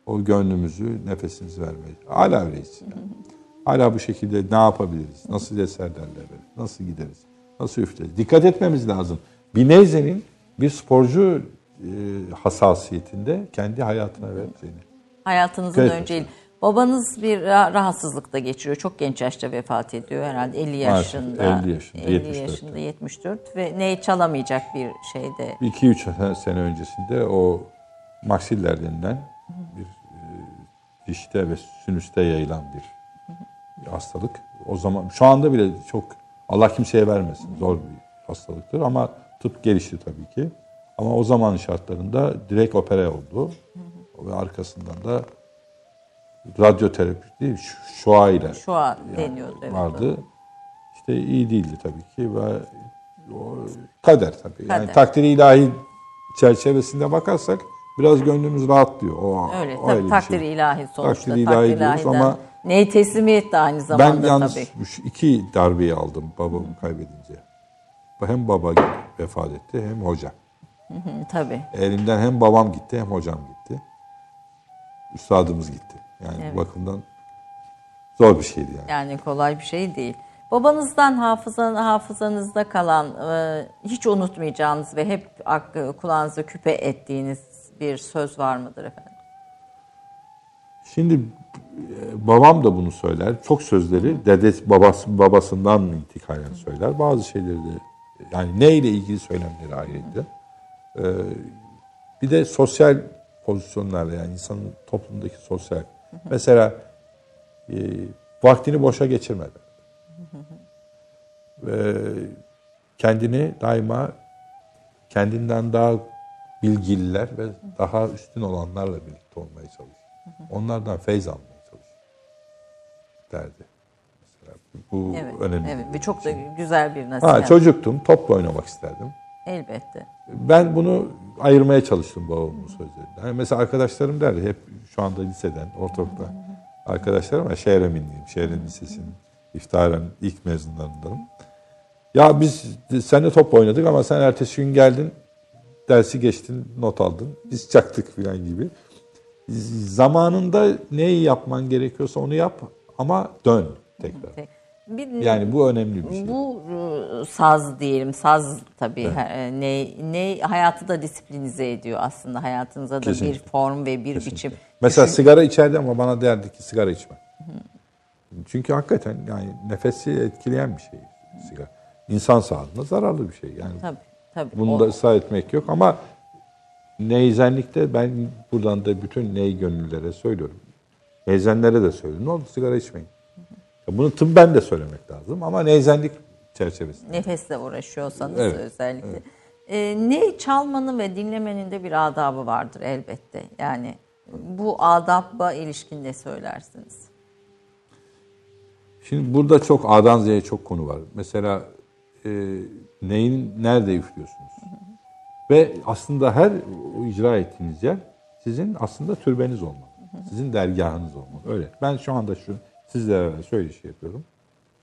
o gönlümüzü, nefesimizi vermeye. Hala öyleyiz. Yani. Hala bu şekilde ne yapabiliriz? Nasıl eserlerle verir? Nasıl gideriz? Nasıl üfleriz? Dikkat etmemiz lazım. Bir neyzenin bir sporcu e, hassasiyetinde kendi hayatına vereceğini. Hayatınızın Evet. önceliği. Babanız bir ra- rahatsızlıkta geçiriyor. Çok genç yaşta vefat ediyor herhalde 50 Maalesef, yaşında. 50 yaşında, 50 74'te. yaşında 74 ve ney çalamayacak bir şeyde. 2-3 sene öncesinde o maksiller denilen bir e, dişte ve sinüste yayılan bir hastalık. O zaman şu anda bile çok Allah kimseye vermesin zor bir hastalıktır ama tıp gelişti tabii ki. Ama o zaman şartlarında direkt opera oldu. Ve arkasından da radyoterapi değil, şu- şua ile Şu an deniyordu. Evet, vardı. İşte iyi değildi tabii ki ve o kader tabii. Yani Kader. takdiri ilahi çerçevesinde bakarsak biraz gönlümüz rahatlıyor. O, Öyle o tabii bir takdir şey. ilahi sonuçta. Takdir ilahi diyoruz ama Ney teslimiyet de aynı zamanda ben yalnız tabii. iki darbeyi aldım babamı kaybedince. Hem baba vefat etti hem hoca. Hı, tabii. Elimden hem babam gitti hem hocam gitti. Üstadımız gitti. Yani Evet. bu bakımdan zor bir şeydi yani. Yani kolay bir şey değil. Babanızdan hafızan, hafızanızda kalan, e, hiç unutmayacağınız ve hep kulağınıza küpe ettiğiniz bir söz var mıdır efendim? Şimdi e, babam da bunu söyler. Çok sözleri dedesi babası babasından intikalen söyler. Bazı şeyleri de yani neyle ilgili söylemleri ayrıydı. Ee, bir de sosyal pozisyonlarla yani insanın toplumdaki sosyal. Mesela e, vaktini boşa geçirmeden. Ve kendini daima kendinden daha bilgililer ve daha üstün olanlarla birlikte olmaya çalış. Onlardan feyz almaya çalış. Derdi. Mesela bu Evet, önemli. evet. bir Ve çok da şey. güzel bir nasihat. Ha, çocuktum, topla oynamak isterdim. Elbette. Ben bunu ayırmaya çalıştım babamın sözlerinden. Yani mesela arkadaşlarım derdi hep şu anda liseden, ortaokulda arkadaşlarım var. Şehir eminliyim. Şehrin lisesinin iftaren ilk mezunlarındanım. Ya biz seninle top oynadık ama sen ertesi gün geldin, dersi geçtin, not aldın. Biz çaktık falan gibi. Zamanında neyi yapman gerekiyorsa onu yap ama dön tekrar. Bir, Yani bu önemli bir şey. Bu e, saz diyelim, saz tabii e, ne ne hayatı da disiplinize ediyor aslında hayatınıza da Kesinlikle. bir form ve bir biçim. Mesela sigara içerdi ama bana derdi ki sigara içme. Çünkü hakikaten yani nefesi etkileyen bir şey sigara. İnsan sağlığına zararlı bir şey. Yani Tabii tabii. bunu O- da ısrar etmek yok ama neyzenlikte ben buradan da bütün ney gönüllülere söylüyorum. Neyzenlere de söylüyorum. Ne oldu sigara içmeyin. Ya Bunu tıbben de söylemek lazım ama neyzenlik çerçevesinde. nefesle uğraşıyorsanız Evet, özellikle. E, ne çalmanın ve dinlemenin de bir adabı vardır elbette. Yani bu adabba ilişkin ne söylersiniz? Şimdi burada çok A'dan Z'ye çok konu var. Mesela e, neyin nerede üflüyorsunuz? Ve aslında her icra ettiğiniz yer sizin aslında türbeniz olmalı. Sizin dergahınız olmalı. Öyle. Ben şu anda şu sizlere söyleşi yapıyorum.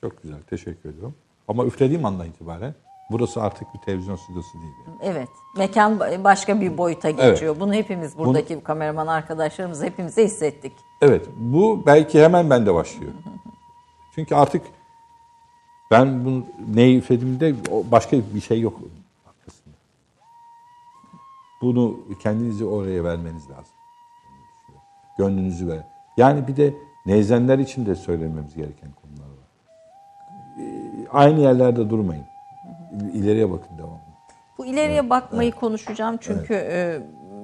Çok güzel. Teşekkür ediyorum. Ama üflediğim andan itibaren burası artık bir televizyon stüdyosu değil. yani. Evet. Mekan başka bir boyuta geçiyor. Bunu hepimiz buradaki kameraman arkadaşlarımız hepimiz de hissettik. Evet, bu belki hemen bende başlıyor. Çünkü artık ben bunu neyi üflediğimde o başka bir şey yok arkasında. Bunu kendinizi oraya vermeniz lazım. Gönlünüzü ver. Yani bir de neyzenler için de söylememiz gereken konular var. Ee, Aynı yerlerde durmayın. İleriye bakın devamlı. Bu ileriye bakmayı konuşacağım çünkü e,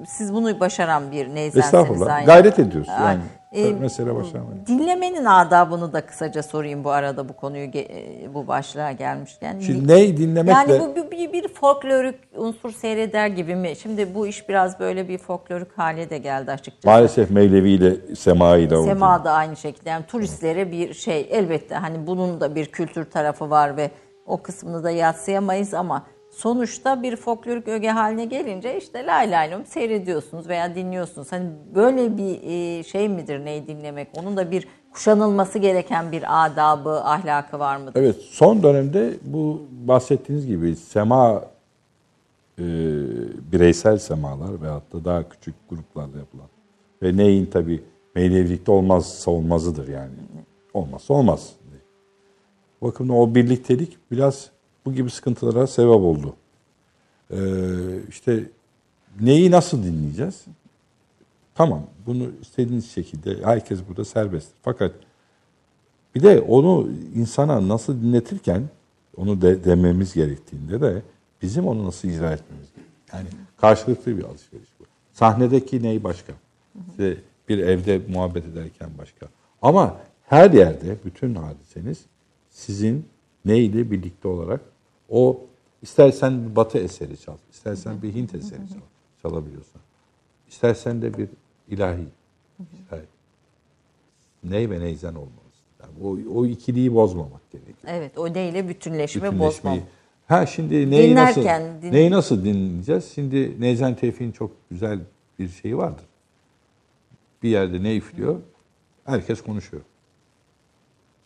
siz bunu başaran bir neyzensiniz. Estağfurullah. aynı. Gayret ediyoruz yani. E, Mesele başlamayın. Dinlemenin adabını da kısaca sorayım bu arada bu konuyu e, bu başlığa gelmişken. Şimdi neyi dinlemekle... Yani bu bir, bir, bir folklorik unsur seyreder gibi mi? Şimdi bu iş biraz böyle bir folklorik hale de geldi açıkçası. Maalesef Mevlevi ile Sema ile oldu. Sema da aynı şekilde. Yani turistlere bir şey elbette hani bunun da bir kültür tarafı var ve o kısmını da yatsıyamayız ama sonuçta bir folklorik öge haline gelince işte lay lay lom seyrediyorsunuz veya dinliyorsunuz. Hani böyle bir e, şey midir neyi dinlemek? Onun da bir kuşanılması gereken bir adabı, ahlakı var mıdır? Evet, son dönemde bu bahsettiğiniz gibi sema e, bireysel semalar veyahut da daha küçük gruplarla yapılan ve neyin tabi meylevilikte olmazsa olmazıdır yani. Olmazsa olmaz. Bakın o birliktelik biraz bu gibi sıkıntılara sebep oldu. Ee, işte neyi nasıl dinleyeceğiz? Tamam, bunu istediğiniz şekilde herkes burada serbest. Fakat bir de onu insana nasıl dinletirken onu de, dememiz gerektiğinde de bizim onu nasıl icra etmemiz gerekiyor. Yani karşılıklı bir alışveriş bu. Sahnedeki ney başka? İşte bir evde muhabbet ederken başka. Ama her yerde bütün hadiseniz sizin neyle birlikte olarak o istersen bir batı eseri çal, istersen bir Hint eseri çal, çalabiliyorsan. İstersen de bir ilahi. ilahi. Ney ve neyzen olmalısın. Yani o, o ikiliyi bozmamak gerekiyor. Evet o neyle bütünleşme, bozma. Bütünleşmeyi. Ha şimdi neyi nasıl, Dinlerken din- neyi nasıl dinleyeceğiz? Şimdi Neyzen Tevfik'in çok güzel bir şeyi vardır. Bir yerde ne üflüyor? Herkes konuşuyor.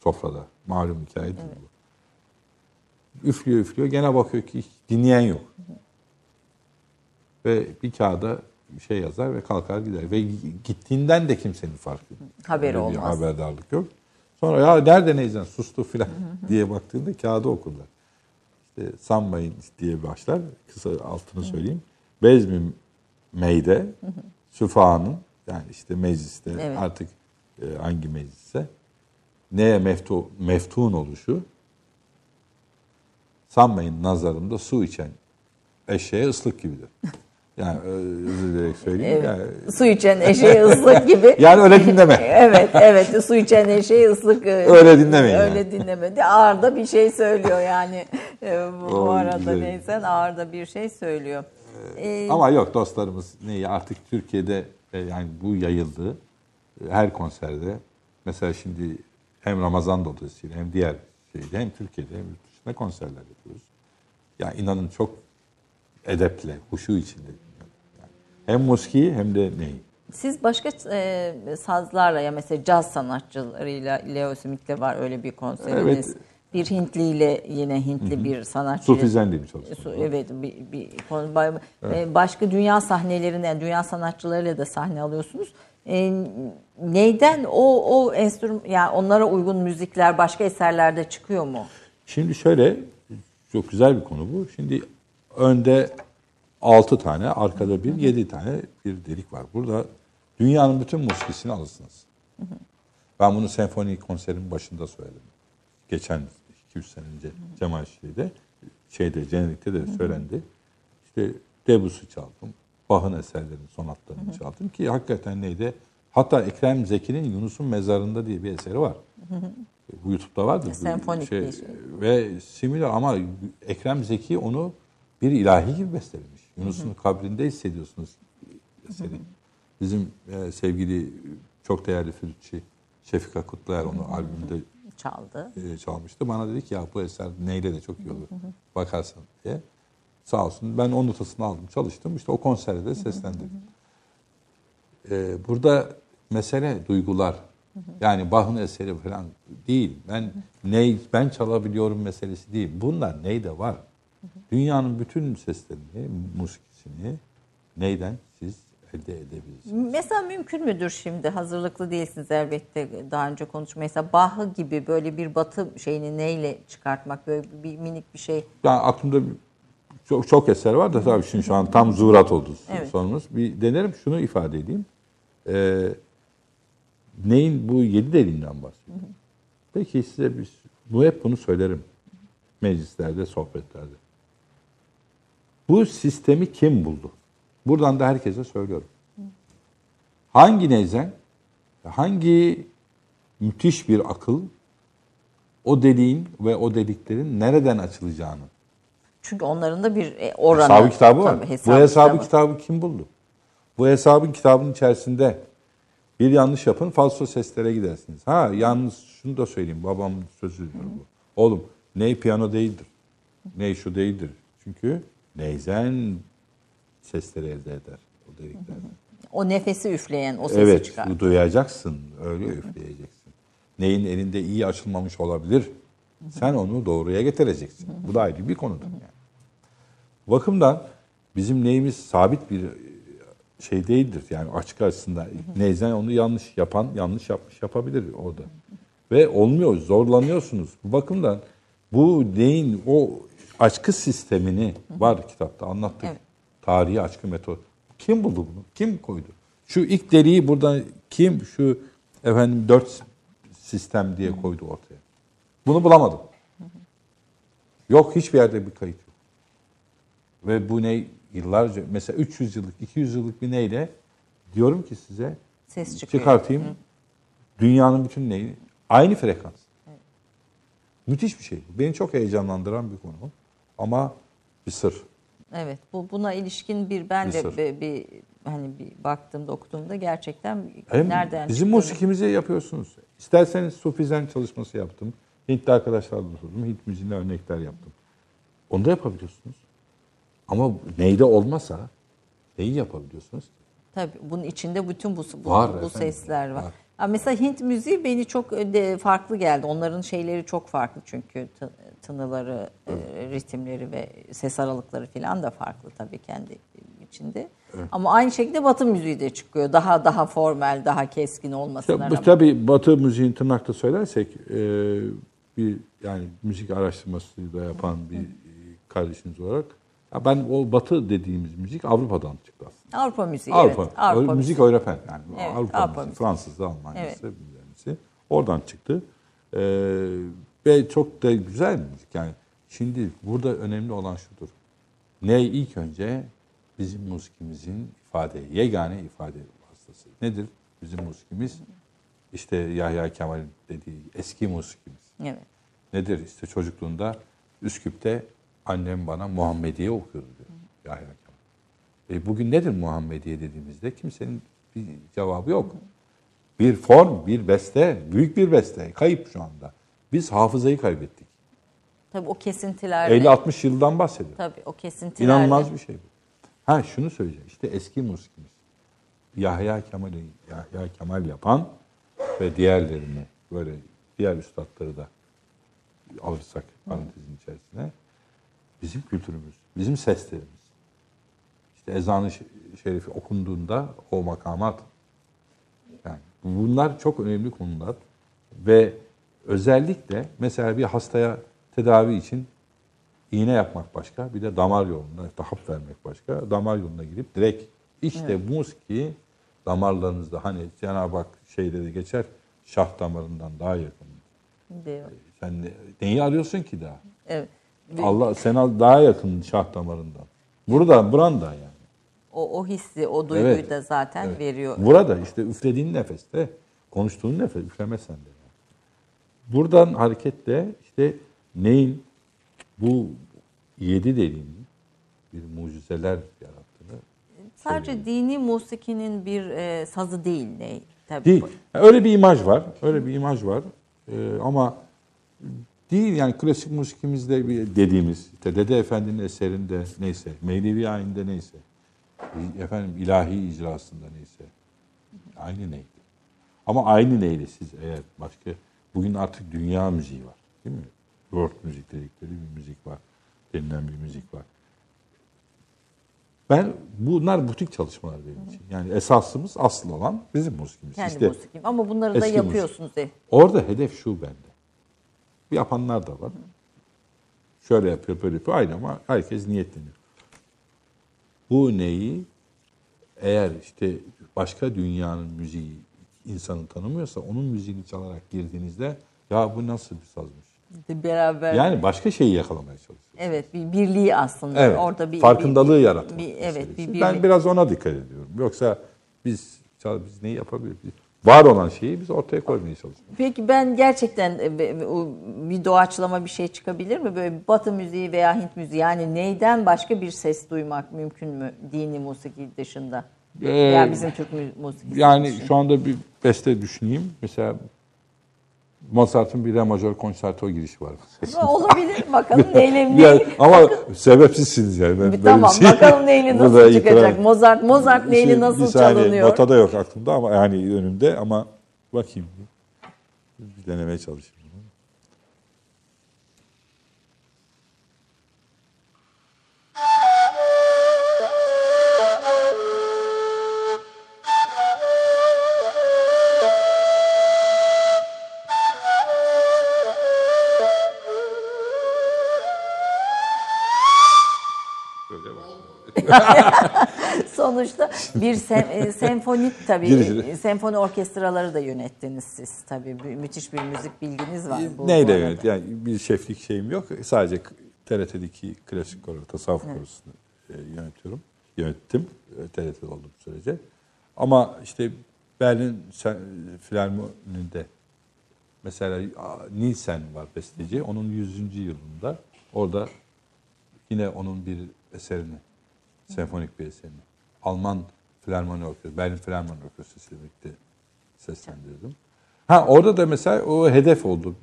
Sofrada. Malum hikayedir bu. Üflüyor üflüyor. Gene bakıyor ki hiç dinleyen yok. Ve bir kağıda şey yazar ve kalkar gider. Ve gittiğinden de kimsenin farkı yok. Haberi Öyle olmaz. haberdarlık yok. Sonra ya nerede Neyzen sustu filan diye baktığında kağıdı okurlar. İşte sanmayın diye başlar. Kısa altını söyleyeyim. Bezmi meyde, süfahanın yani işte mecliste Evet. artık e, hangi meclisse neye meftu, meftun oluşu sanmayın nazarımda su içen eşeğe ıslık gibidir. Yani e, özür dilerim söyleyeyim. Evet. Yani, Su içen eşeği ıslık gibi. yani öyle dinleme. evet, evet. Su içen eşeği ıslık. e, Öyle dinlemeyin Öyle yani. dinlemedi. Ağır da bir şey söylüyor yani. E, bu, O arada güzel. neyse ağır da bir şey söylüyor. E, Ama yok dostlarımız neyi artık Türkiye'de yani bu yayıldı. Her konserde mesela şimdi hem Ramazan dolayısıyla hem diğer şeyde hem Türkiye'de hem dışında konserler yapıyoruz. Ya inanın çok edeple, huşu içinde. Yani hem musiki hem de neyi. Siz başka e, sazlarla ya mesela caz sanatçılarıyla Leo Smith'le var öyle bir konseriniz. Evet. Bir Hintliyle yine Hintli bir sanatçı. Sufi çalışma Su- var. Evet, bir, bir bay- e, başka dünya sahnelerine, dünya sanatçılarıyla da sahne alıyorsunuz. E, neyden o o enstrüman yani onlara uygun müzikler başka eserlerde çıkıyor mu? Şimdi şöyle, çok güzel bir konu bu. Şimdi önde 6 tane, arkada bir, 7 tane bir delik var. Burada dünyanın bütün musikisini alırsınız. Ben bunu senfoni konserinin başında söyledim. Geçen 2-3 sene önce Cemal Şii'de, şeyde, Cenelik'te de söylendi. İşte Debus'u çaldım. Bach'ın eserlerini, sonatlarını çaldım ki hakikaten neydi? Hatta Ekrem Zeki'nin Yunus'un Mezarında diye bir eseri var. Bu YouTube'da vardır. Senfonik bir şey. Ve similar ama Ekrem Zeki onu bir ilahi gibi bestelemiş. Yunus'un kabrinde hissediyorsunuz eseri. Bizim e, sevgili çok değerli flütçü Şefika Kutluer onu albümde Çaldı. e, çalmıştı. Bana dedi ki ya bu eser neyle de çok iyi olur bakarsan diye. Sağ olsun ben onun notasını aldım çalıştım. İşte o konserde de seslendirdim. E, burada mesele duygular. Yani Bach'ın eseri falan değil. Ben ney ben çalabiliyorum meselesi değil. Bunlar neyde var? Dünyanın bütün seslerini, musikisini neyden siz elde edebilirsiniz? Mesela mümkün müdür şimdi hazırlıklı değilsiniz elbette daha önce konuşma. Mesela Bach'ı gibi böyle bir batı şeyini neyle çıkartmak böyle bir minik bir şey. Yani aklımda çok, çok eser var da tabii şimdi şu an tam zuhurat oldu Evet. sorunuz. Bir denerim şunu ifade edeyim. Ee, neyin bu yedi deliğinden bahsediyorum. Peki size bir, bu hep bunu söylerim. Meclislerde, sohbetlerde. Bu sistemi kim buldu? Buradan da herkese söylüyorum. Hangi neyzen, hangi müthiş bir akıl o deliğin ve o deliklerin nereden açılacağını Çünkü onların da bir e, oranı. Hesabı kitabı var. Tabii, Bu hesabı kitabı. kitabı kim buldu? Bu hesabın kitabının içerisinde bir yanlış yapın falso seslere gidersiniz. Ha yalnız şunu da söyleyeyim babamın sözüdür bu. Oğlum ney piyano değildir. Ney şu değildir. Çünkü neyzen sesleri elde eder o deliklerden. O nefesi üfleyen o sesi Evet, çıkar. bu duyacaksın, öyle üfleyeceksin. Neyin elinde iyi açılmamış olabilir. Sen onu doğruya getireceksin. Bu da ayrı bir konudur yani. Bakımdan bizim neyimiz sabit bir şey değildir. Yani açık açısından neyzen onu yanlış yapan yanlış yapmış yapabilir orada. Ve olmuyor, zorlanıyorsunuz. Bu bakımdan bu neyin o aşkı sistemini var kitapta anlattık. Evet. Tarihi aşkı metot. Kim buldu bunu? Kim koydu? Şu ilk deliği burada kim şu efendim dört sistem diye koydu ortaya. Bunu bulamadım. Yok hiçbir yerde bir kayıt yok. Ve bu ne yıllarca mesela 300 yıllık 200 yıllık bir neyle diyorum ki size Ses çıkıyor. çıkartayım. Dünyanın bütün neyi aynı frekans. Müthiş bir şey. Beni çok heyecanlandıran bir konu. Ama bir sır. Evet. Bu buna ilişkin bir ben Bir de sır. bir, bir hani bir baktığımda okuduğumda gerçekten Hem nereden bizim çıktığını- musikimizi yapıyorsunuz. İsterseniz Sufizen çalışması yaptım. Hintli arkadaşlarla oturdum. Hint müziğine örnekler yaptım. Onu da yapabiliyorsunuz. Ama neyde olmasa neyi yapabiliyorsunuz? Tabii bunun içinde bütün bu bu, Var bu efendim, sesler var. var. Mesela Hint müziği beni çok de farklı geldi. Onların şeyleri çok farklı çünkü tı- tınıları, e, ritimleri ve ses aralıkları falan da farklı tabii kendi içinde. Ama aynı şekilde Batı müziği de çıkıyor. Daha daha formel, daha keskin olmasına Ya, rağmen. tabii Batı müziğin tırnakta söylersek e, bir yani müzik araştırması da yapan bir e, kardeşiniz olarak Ya ben o Batı dediğimiz müzik Avrupa'dan çıktı aslında. Avrupa müziği Avrupa. evet. Avrupa Öyle müzik Avrupa yani. Evet, Avrupa, Avrupa müziği. müziği. Fransız'da, Almanya'sı, Evet. Oradan çıktı. Ee, ve çok da güzel müzik. Yani şimdi burada önemli olan şudur. Ne ilk önce bizim musikimizin ifade, yegane ifade vasıtası. Nedir bizim musikimiz? İşte Yahya Kemal'in dediği eski musikimiz. Evet. Nedir? İşte çocukluğunda Üsküp'te annem bana Muhammediye okuyordu diyor Yahya Kemal. E bugün nedir Muhammediye dediğimizde kimsenin bir cevabı yok. Bir form, bir beste, büyük bir beste. Kayıp şu anda. Biz hafızayı kaybettik. Tabii o kesintilerle. 50-60 yıldan bahsediyorum. Tabii o kesintilerle. İnanılmaz bir şey bu. Ha şunu söyleyeceğim. İşte eski musikimiz. Yahya Kemal'i Yahya Kemal yapan ve diğerlerini böyle diğer üstadları da alırsak parantezin içerisine bizim kültürümüz, bizim seslerimiz. İşte ezanı şerifi okunduğunda o makamat yani bunlar çok önemli konular ve özellikle mesela bir hastaya tedavi için iğne yapmak başka, bir de damar yolunda hap vermek başka. Damar yoluna girip direkt işte musiki damarlarınızda hani Cenab-ı Hak şeyde de geçer şah damarından daha yakın. diyor. Sen ne- neyi arıyorsun ki daha? Evet. Allah sana daha yakın şah damarından. Burada, buranda yani. O, o hissi, o duyguyu Evet. da zaten Evet. veriyor. Burada işte üflediğin nefeste, konuştuğun nefes, üflemesen de. Yani. Buradan hareketle işte neyin bu yedi delinin bir mucizeler yarattığını Sadece dini musikinin bir e, sazı değil ne? Tabii. değil. Yani öyle bir imaj var, öyle bir imaj var. Ee, ama değil yani klasik musikimizde bir dediğimiz, işte Dede Efendi'nin eserinde neyse, Mevlevi ayinde neyse, efendim ilahi icrasında neyse, aynı neydi. Ama aynı neyle siz eğer başka, bugün artık dünya müziği var değil mi? World müzik dedikleri bir müzik var, denilen bir müzik var. Ben bunlar butik çalışmalar benim için. Yani esasımız asıl olan bizim musikimiz. Kendi İşte musikim. Ama bunları da yapıyorsunuz. Orada hedef şu bende. Yapanlar da var. Şöyle yapıyor, böyle yapıyor. Aynı ama herkes niyetleniyor. Bu neyi eğer işte başka dünyanın müziği insanı tanımıyorsa onun müziğini çalarak girdiğinizde ya bu nasıl bir sazmış? Beraber. Yani başka şeyi yakalamaya çalışıyor. Evet bir birliği aslında. Evet. Orada bir farkındalığı bir- yaratmak. bir- evet meselesi. bir ben biraz ona dikkat ediyorum. Yoksa biz biz neyi yapabiliriz? Var olan şeyi biz ortaya koymaya çalışıyoruz. Peki ben gerçekten e, bir doğaçlama bir şey çıkabilir mi? Böyle Batı müziği veya Hint müziği yani neyden başka bir ses duymak mümkün mü dini musiki dışında? Ee, Veya bizim Türk musikisi Yani dışında. şu anda bir beste düşüneyim. Mesela Mozart'ın bir re majör konçerto girişi var. Olabilir bakalım neyle Yani, ama sebepsizsiniz yani. Ben tamam şey- bakalım neyle nasıl çıkacak. itiraz- Mozart Mozart neyle Şey, nasıl bir saniye, çalınıyor? Notada yok aklımda ama yani önümde ama bakayım. Bir denemeye çalışayım. Sonuçta bir sem- e, senfonik tabii Girişi. e, senfoni orkestraları da yönettiniz siz tabii Mü- müthiş bir müzik bilginiz var. bu- Neyle evet yani bir şeflik şeyim yok. Sadece TRT'deki klasik koro, tasavvuf korosunu e, yönetiyorum. Yönettim TRT'de olduğum sürece. Ama işte Berlin Filarmoni'de mesela Nielsen var besteci. Onun 100. yılında orada yine onun bir eserini, senfonik bir eserini Alman Filarmoni Orkestrası, Berlin Filarmoni Orkestrası ile birlikte seslendirdim. Ha orada da mesela o hedef oldu.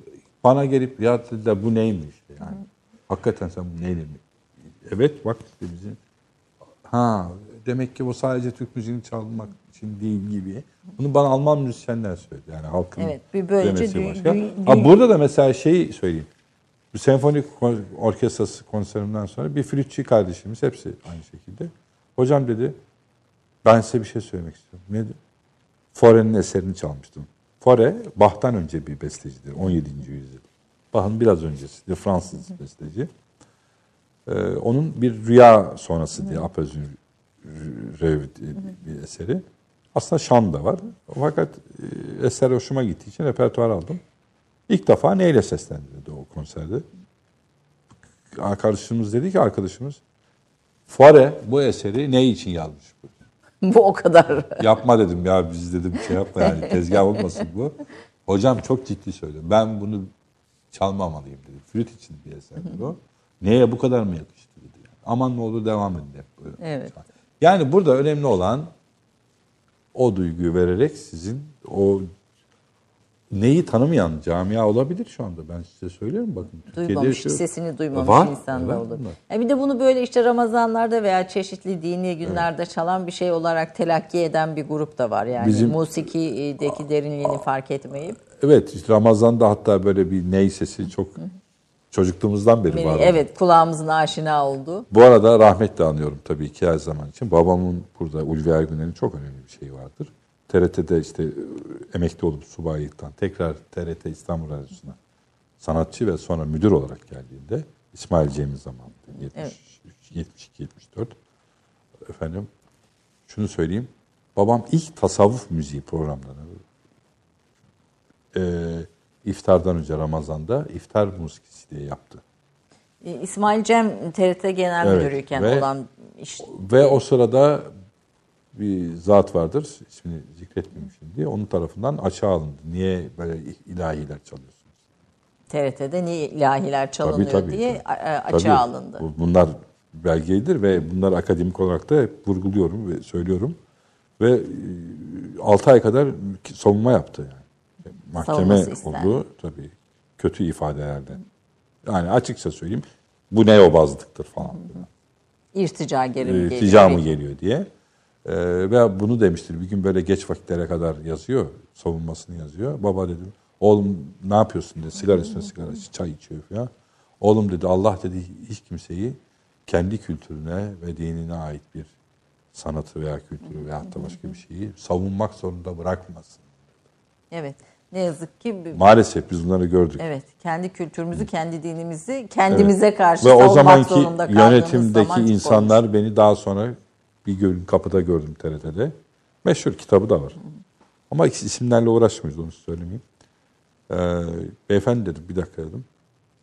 Bana gelip ya dediler bu neymiş yani. Hakikaten sen bu neyle mi? Evet bak işte bizim ha demek ki bu sadece Türk müziğini çalmak için değil gibi. Bunu bana Alman müzisyenler söyledi. Yani halkın Evet, bir böylece demesi başka. dü- Ha, dü- burada da mesela şeyi söyleyeyim. Bu senfonik orkestrası konserinden sonra bir flütçü kardeşimiz hepsi aynı şekilde. Hocam dedi ben size bir şey söylemek istiyorum. Nedir? Fore'nin eserini çalmıştım. Fore, Bach'tan önce bir bestecidir. 17. yüzyıl. Bach'ın biraz öncesi. Fransız besteci. Ee, onun bir rüya sonrası diye Apezün Rev diye bir eseri. Aslında şan da var. Fakat e, eser hoşuma gittiği için repertuar aldım. İlk defa neyle seslendirdi o konserde? Arkadaşımız dedi ki arkadaşımız Fuare bu eseri ne için yazmış? Bu o kadar. Yapma dedim ya biz dedim şey yapma yani tezgah olmasın bu. Hocam çok ciddi söylüyorum. Ben bunu çalmamalıyım dedi. Flüt için bir eserdir o. Neye bu kadar mı yakıştı dedi. Yani. Aman ne olur devam edin hep böyle. Evet. Yani burada önemli olan o duyguyu vererek sizin o neyi tanımayan camia olabilir şu anda. Ben size söylüyorum bakın. Türkiye'de Duymamış, yaşıyor. sesini duymamış Var, insan da var olur. bunlar. E bir de bunu böyle işte Ramazanlarda veya çeşitli dini günlerde çalan bir şey olarak telakki eden bir grup da var. Yani Bizim- musikideki derinliğini fark etmeyip. Evet işte Ramazan'da hatta böyle bir ney sesi çok çocukluğumuzdan beri Beni, var. evet kulağımızın aşina olduğu. Bu arada rahmetle anıyorum tabii ki her zaman için. Babamın burada Ulvi Ergüner'in çok önemli bir şeyi vardır. TRT'de işte e, emekli olup subaylıktan tekrar TRT İstanbul Radyosu'na sanatçı ve sonra müdür olarak geldiğinde İsmail Cemil zamanında 72 74 efendim şunu söyleyeyim. Babam ilk tasavvuf müziği programlarını e, iftardan önce Ramazan'da iftar musikisi diye yaptı. E, İsmail Cem TRT Genel Evet, Müdürüyken ve- olan iş. Ve o sırada bir zat vardır, ismini zikretmeyeyim şimdi. Onun tarafından açığa alındı. Niye böyle ilahiler çalıyorsunuz? TRT'de niye ilahiler çalınıyor Tabii, tabii, diye tabii. açığa Tabii, alındı. bu- Bunlar belgelidir ve bunlar akademik olarak da hep vurguluyorum ve söylüyorum. Ve 6 ay kadar savunma yaptı yani. Mahkeme oldu tabii kötü ifadelerden. Yani açıkça söyleyeyim bu neobazlıktır falan. filan. İrtica geri e, geliyor. tica mı geliyor diye. E, ve bunu demiştir. Bir gün böyle geç vakitlere kadar yazıyor. Savunmasını yazıyor. Baba dedim. Oğlum ne yapıyorsun dedi. Sigara üstüne sigara çay içiyor falan. Oğlum dedi Allah dedi hiç kimseyi kendi kültürüne ve dinine ait bir sanatı veya kültürü veya da başka bir şeyi savunmak zorunda bırakmasın. Evet. Ne yazık ki Maalesef biz bunları gördük. evet kendi kültürümüzü, kendi dinimizi kendimize karşı Ve o zamanki yönetimdeki zaman insanlar olmuş. beni daha sonra bir gün kapıda gördüm TRT'de. Meşhur kitabı da var. Ama is- isimlerle uğraşmıyoruz onu söylemeyeyim. Ee, beyefendi dedim bir dakika dedim.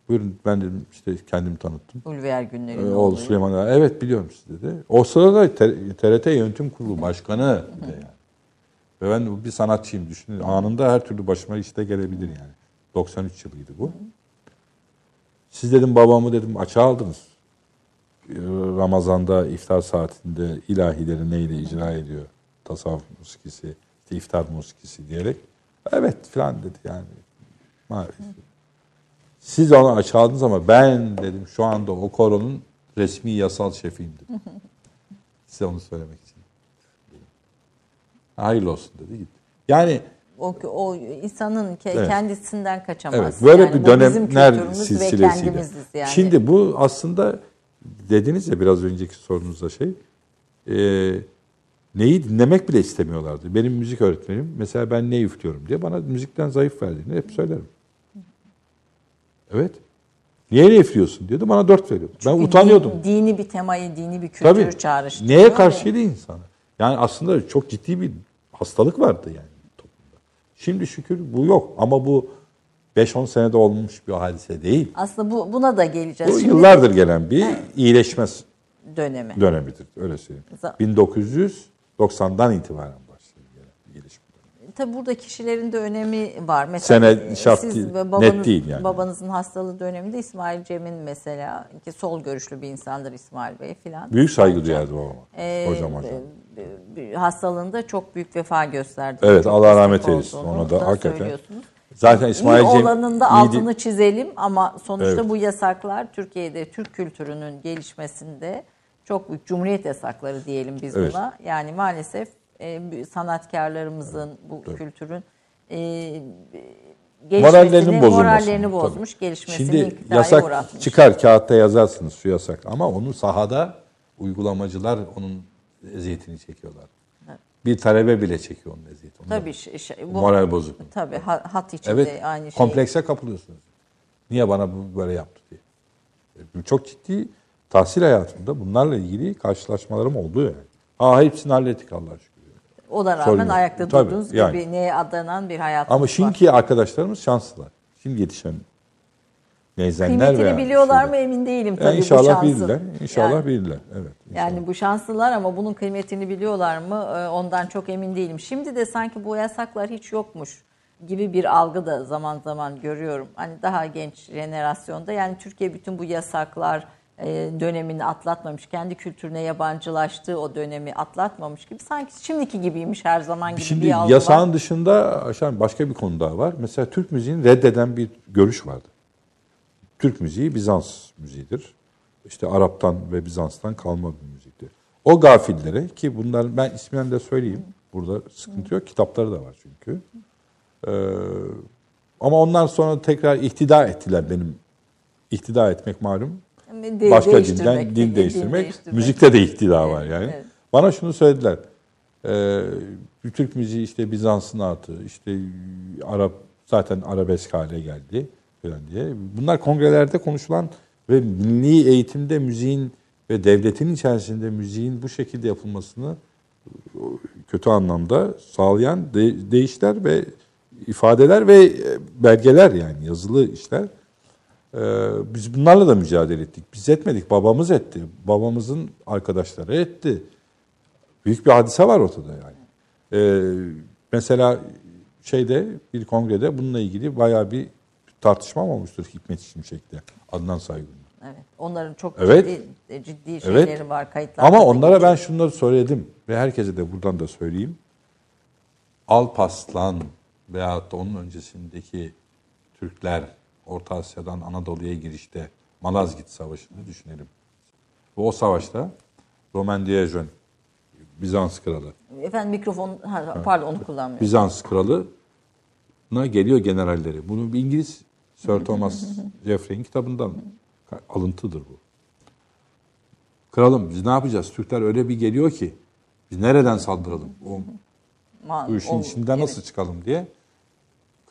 Buyurun ben dedim işte kendimi tanıttım. Ulvi Ergünler'in Ee, oğlu. Süleyman Ağa, evet biliyorum siz dedi. O sırada TRT Yönetim Kurulu Başkanı bir de yani. Ve ben bir sanatçıyım düşünün. Anında her türlü başıma işte gelebilir yani. 93 yılıydı bu. Siz dedim babamı dedim açığa aldınız. Ramazan'da iftar saatinde ilahileri neyle icra ediyor? Tasavvuf musikisi, işte iftar musikisi diyerek. Evet falan dedi yani. Maalesef. Siz onu açığa aldınız ama ben dedim şu anda o koronun resmi yasal şefiyim dedim. Size onu söylemek için. Hayırlı olsun dedi gitti. Yani O, o insanın ke- Evet. kendisinden kaçamaz. Evet, böyle Yani bir dönemler silsilesiyle. kendimiziz yani. Şimdi bu aslında dediniz ya biraz önceki sorunuzda şey, e, neyi dinlemek bile istemiyorlardı. Benim müzik öğretmenim mesela ben ne üflüyorum diye bana müzikten zayıf verdiğini hep söylerim. Evet. Niye ne üflüyorsun diyordu bana dört veriyordu. Ben Çünkü utanıyordum. din- dini bir temayı, dini bir kültürü Tabii. çağrıştırıyor. Neye ve- karşıydı insan? Yani aslında çok ciddi bir hastalık vardı yani toplumda. Şimdi şükür bu yok ama bu 5-10 senede olmuş bir hadise değil. Aslında bu, buna da geleceğiz. Bu Şimdi yıllardır gelen bir iyileşme dönemi. dönemidir. Öyle söyleyeyim. Za- 1990'dan itibaren başladı gelen bir gelişme. Tabii burada kişilerin de önemi var. Mesela Sene şart siz değil, ve net değil yani. Babanızın hastalığı döneminde İsmail Cem'in mesela ki sol görüşlü bir insandır İsmail Bey filan. Büyük saygı duyardı babama. Ee, hocam hocam. e, e, hastalığında çok büyük vefa gösterdi. Evet, Allah rahmet eylesin. Ona da hakikaten. Zaten İsmail İyi Cem olanın da altını değil- çizelim ama sonuçta Evet. bu yasaklar Türkiye'de Türk kültürünün gelişmesinde çok büyük cumhuriyet yasakları diyelim biz Evet. buna. Yani maalesef e, sanatkarlarımızın bu kültürün e, gelişmesini, morallerinin bozulması. morallerini bozmuş, Tabii. gelişmesini Şimdi yasak uğratmış. çıkar kağıtta yazarsınız şu yasak ama onu sahada uygulamacılar onun eziyetini çekiyorlar. Bir talebe bile çekiyor onun eziyetini. Onu- Tabii şey, şey- bu, Moral bozuk. Tabii ha- hat içinde Evet, aynı şey. komplekse kapılıyorsunuz. Niye bana bu böyle yaptı diye. E, çok ciddi tahsil hayatımda bunlarla ilgili karşılaşmalarım oldu yani. Ha hepsini hallettik Allah şükür. Ona rağmen Sorun yok. ayakta Tabii, durduğunuz yani. gibi neye adanan bir hayatınız Ama var. şimdiki arkadaşlarımız şanslılar. Şimdi yetişen neyzenler Kıymetini veya biliyorlar mı şeyler. emin değilim Yani tabii bu inşallah şansın. bilirler. İnşallah Yani- bilirler. Evet. inşallah. Yani bu şanslılar ama bunun kıymetini biliyorlar mı Ee, ondan çok emin değilim. Şimdi de sanki bu yasaklar hiç yokmuş gibi bir algı da zaman zaman görüyorum. Hani daha genç jenerasyonda yani Türkiye bütün bu yasaklar e, dönemini atlatmamış, kendi kültürüne yabancılaştığı o dönemi atlatmamış gibi sanki şimdiki gibiymiş her zaman gibi Şimdi bir algı yasağın var. dışında aşağı başka bir konu daha var. Mesela Türk müziğini reddeden bir görüş vardı. Türk müziği Bizans müziğidir. İşte Arap'tan ve Bizans'tan kalma bir müziktir. O gafillere ki bunlar ben isminden de söyleyeyim. Burada sıkıntı yok. Kitapları da var çünkü. Ee, ama ondan sonra tekrar ihtida ettiler benim. İhtida etmek malum. De- başka dinden din değiştirmek. değiştirmek. Müzikte de ihtida var yani. evet. Bana şunu söylediler. Ee, Türk müziği işte Bizans'ın atı, işte Arap zaten arabesk hale geldi falan diye. Bunlar kongrelerde konuşulan ve milli eğitimde müziğin ve devletin içerisinde müziğin bu şekilde yapılmasını kötü anlamda sağlayan de- deyişler ve ifadeler ve e, belgeler yani yazılı işler. Ee, biz bunlarla da mücadele ettik. Biz etmedik, babamız etti. Babamızın arkadaşları etti. Büyük bir hadise var ortada yani. Ee, mesela şeyde bir kongrede bununla ilgili bayağı bir tartışma olmuştur Hikmet Şimşek'te. Adnan Saygun'la. Evet. Onların çok Evet. ciddi, ciddi Evet. şeyleri var kayıtlarda. Ama onlara ben şunları söyledim ve herkese de buradan da söyleyeyim. Alpaslan veyahut da onun öncesindeki Türkler Orta Asya'dan Anadolu'ya girişte Malazgirt Savaşı'nı düşünelim. Ve o savaşta Roman Diajon, Bizans kralı, Efendim mikrofon, ha, pardon onu kullanmıyorum. Bizans kralına geliyor generalleri. Bunu bir İngiliz Sir Thomas Jeffrey'in kitabından alıntıdır bu. Kralım biz ne yapacağız? Türkler öyle bir geliyor ki biz nereden saldıralım? O, bu işin o- içinden evet. nasıl çıkalım diye.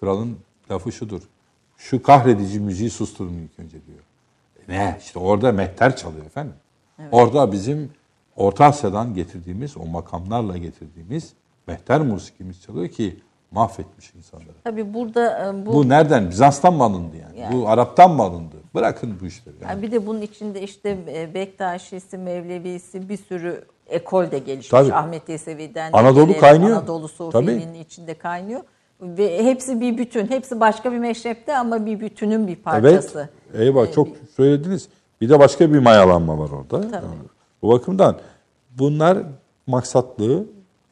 Kralın lafı şudur. Şu kahredici müziği susturun ilk önce diyor. E ne? İşte orada mehter çalıyor efendim. Orada bizim Orta Asya'dan getirdiğimiz, o makamlarla getirdiğimiz mehter musikimiz çalıyor ki mahvetmiş insanları. Tabii burada e, bu, Bu nereden? Bizans'tan mı alındı yani? Yani. Bu Arap'tan mı alındı? Bırakın bu işleri. Yani. yani bir de bunun içinde işte e, Bektaşisi, Mevlevisi bir sürü ekol de gelişmiş. Tabii. Ahmet Yesevi'den. Anadolu kaynıyor. Anadolu Sufi'nin içinde kaynıyor. Ve hepsi bir bütün. Hepsi başka bir meşrepte ama bir bütünün bir Evet. parçası. Eyvah Ee, çok söylediniz. Bir de başka bir mayalanma var orada. Tabii. Bu bakımdan bunlar maksatlı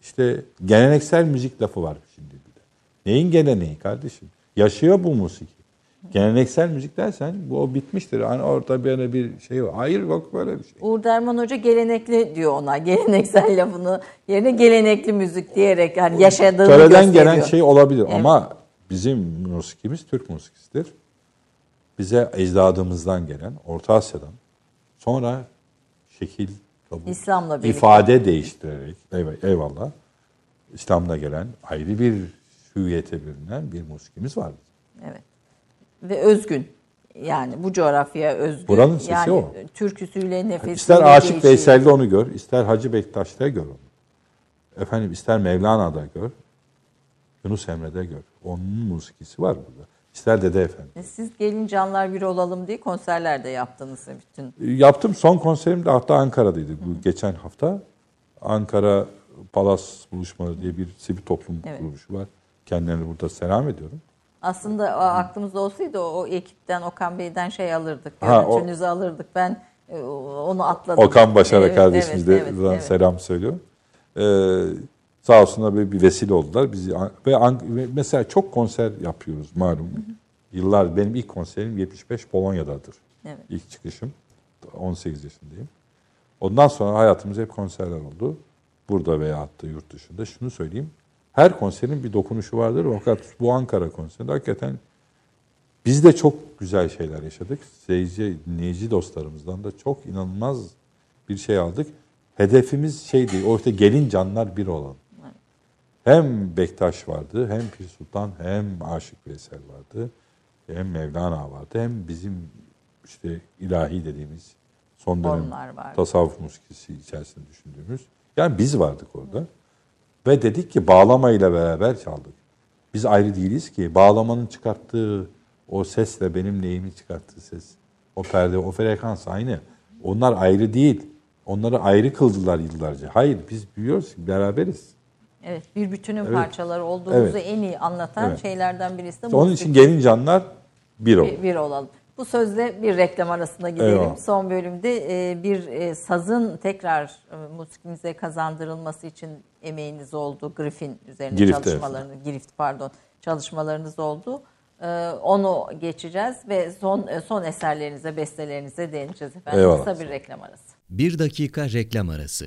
işte geleneksel müzik lafı var. Neyin geleneği kardeşim? Yaşıyor bu musiki. Geleneksel müzik dersen bu o bitmiştir. Hani orada böyle bir şey var. Hayır yok böyle bir şey. Uğur Derman Hoca gelenekli diyor ona. Geleneksel lafını yerine gelenekli müzik diyerek hani yaşadığını Töreden gösteriyor. gelen şey olabilir Evet. ama bizim musikimiz Türk musikisidir. Bize ecdadımızdan gelen, Orta Asya'dan sonra şekil, kabul, İslam'la birlikte. ifade değiştirerek, eyv- eyvallah, İslam'da gelen ayrı bir hüviyete bürünen bir musikimiz var. Evet. Ve özgün. Yani bu coğrafyaya özgün. Buranın sesi yani, o. Türküsüyle, nefesiyle İster Aşık. Veysel'de onu gör, ister Hacı Bektaş'ta gör onu. Efendim ister Mevlana'da gör, Yunus Emre'de gör. Onun musikisi var burada. İster Dede Efendi. E, Siz gelin canlar bir olalım diye konserler de yaptınız bütün. Yaptım. Son konserim de hatta Ankara'daydı bu geçen hafta. Ankara Palas buluşmaları diye bir sivil toplum Evet. kuruluşu var. Kendilerine burada selam ediyorum. Aslında o aklımızda olsaydı o, o ekipten Okan Bey'den şey alırdık. Ha, o- alırdık. Ben e, onu atladım. Okan Başara Evet, kardeşimiz de evet, evet, evet. selam söylüyor. Ee, sağ olsunlar böyle bir vesile oldular. Bizi ve, mesela çok konser yapıyoruz malum. Yıllar benim ilk konserim 75 Polonya'dadır. Evet. İlk çıkışım. 18 yaşındayım. Ondan sonra hayatımız hep konserler oldu. Burada veya hatta yurt dışında. Şunu söyleyeyim. Her konserin bir dokunuşu vardır. Fakat bu Ankara konserinde hakikaten biz de çok güzel şeyler yaşadık. Seyirci, dinleyici dostlarımızdan da çok inanılmaz bir şey aldık. Hedefimiz şeydi, o işte gelin canlar bir olan. Hem Bektaş vardı, hem Pir Sultan, hem Aşık Veysel vardı, hem Mevlana vardı, hem bizim işte ilahi dediğimiz son dönem tasavvuf musikisi içerisinde düşündüğümüz. Yani biz vardık orada. Ve dedik ki bağlamayla beraber çaldık. Biz ayrı değiliz ki. Bağlamanın çıkarttığı o sesle benim neyimin çıkarttığı ses. O perde, o frekans aynı. Onlar ayrı değil. Onları ayrı kıldılar yıllarca. Hayır biz biliyoruz ki beraberiz. Evet, bir bütünün Evet. parçaları olduğumuzu Evet. en iyi anlatan Evet. şeylerden birisi de Onun musiki. için gelin canlar bir oldu. bir, bir olalım. Bu sözle bir reklam arasına gidelim. Eyvallah. Son bölümde e, bir e, sazın tekrar e, musikimize kazandırılması için emeğiniz oldu. Griffin üzerine Girift, çalışmalarını, Girift pardon, çalışmalarınız oldu. Onu geçeceğiz ve son son eserlerinize, bestelerinize değineceğiz efendim. Eyvallah. Kısa bir reklam arası. Bir dakika reklam arası.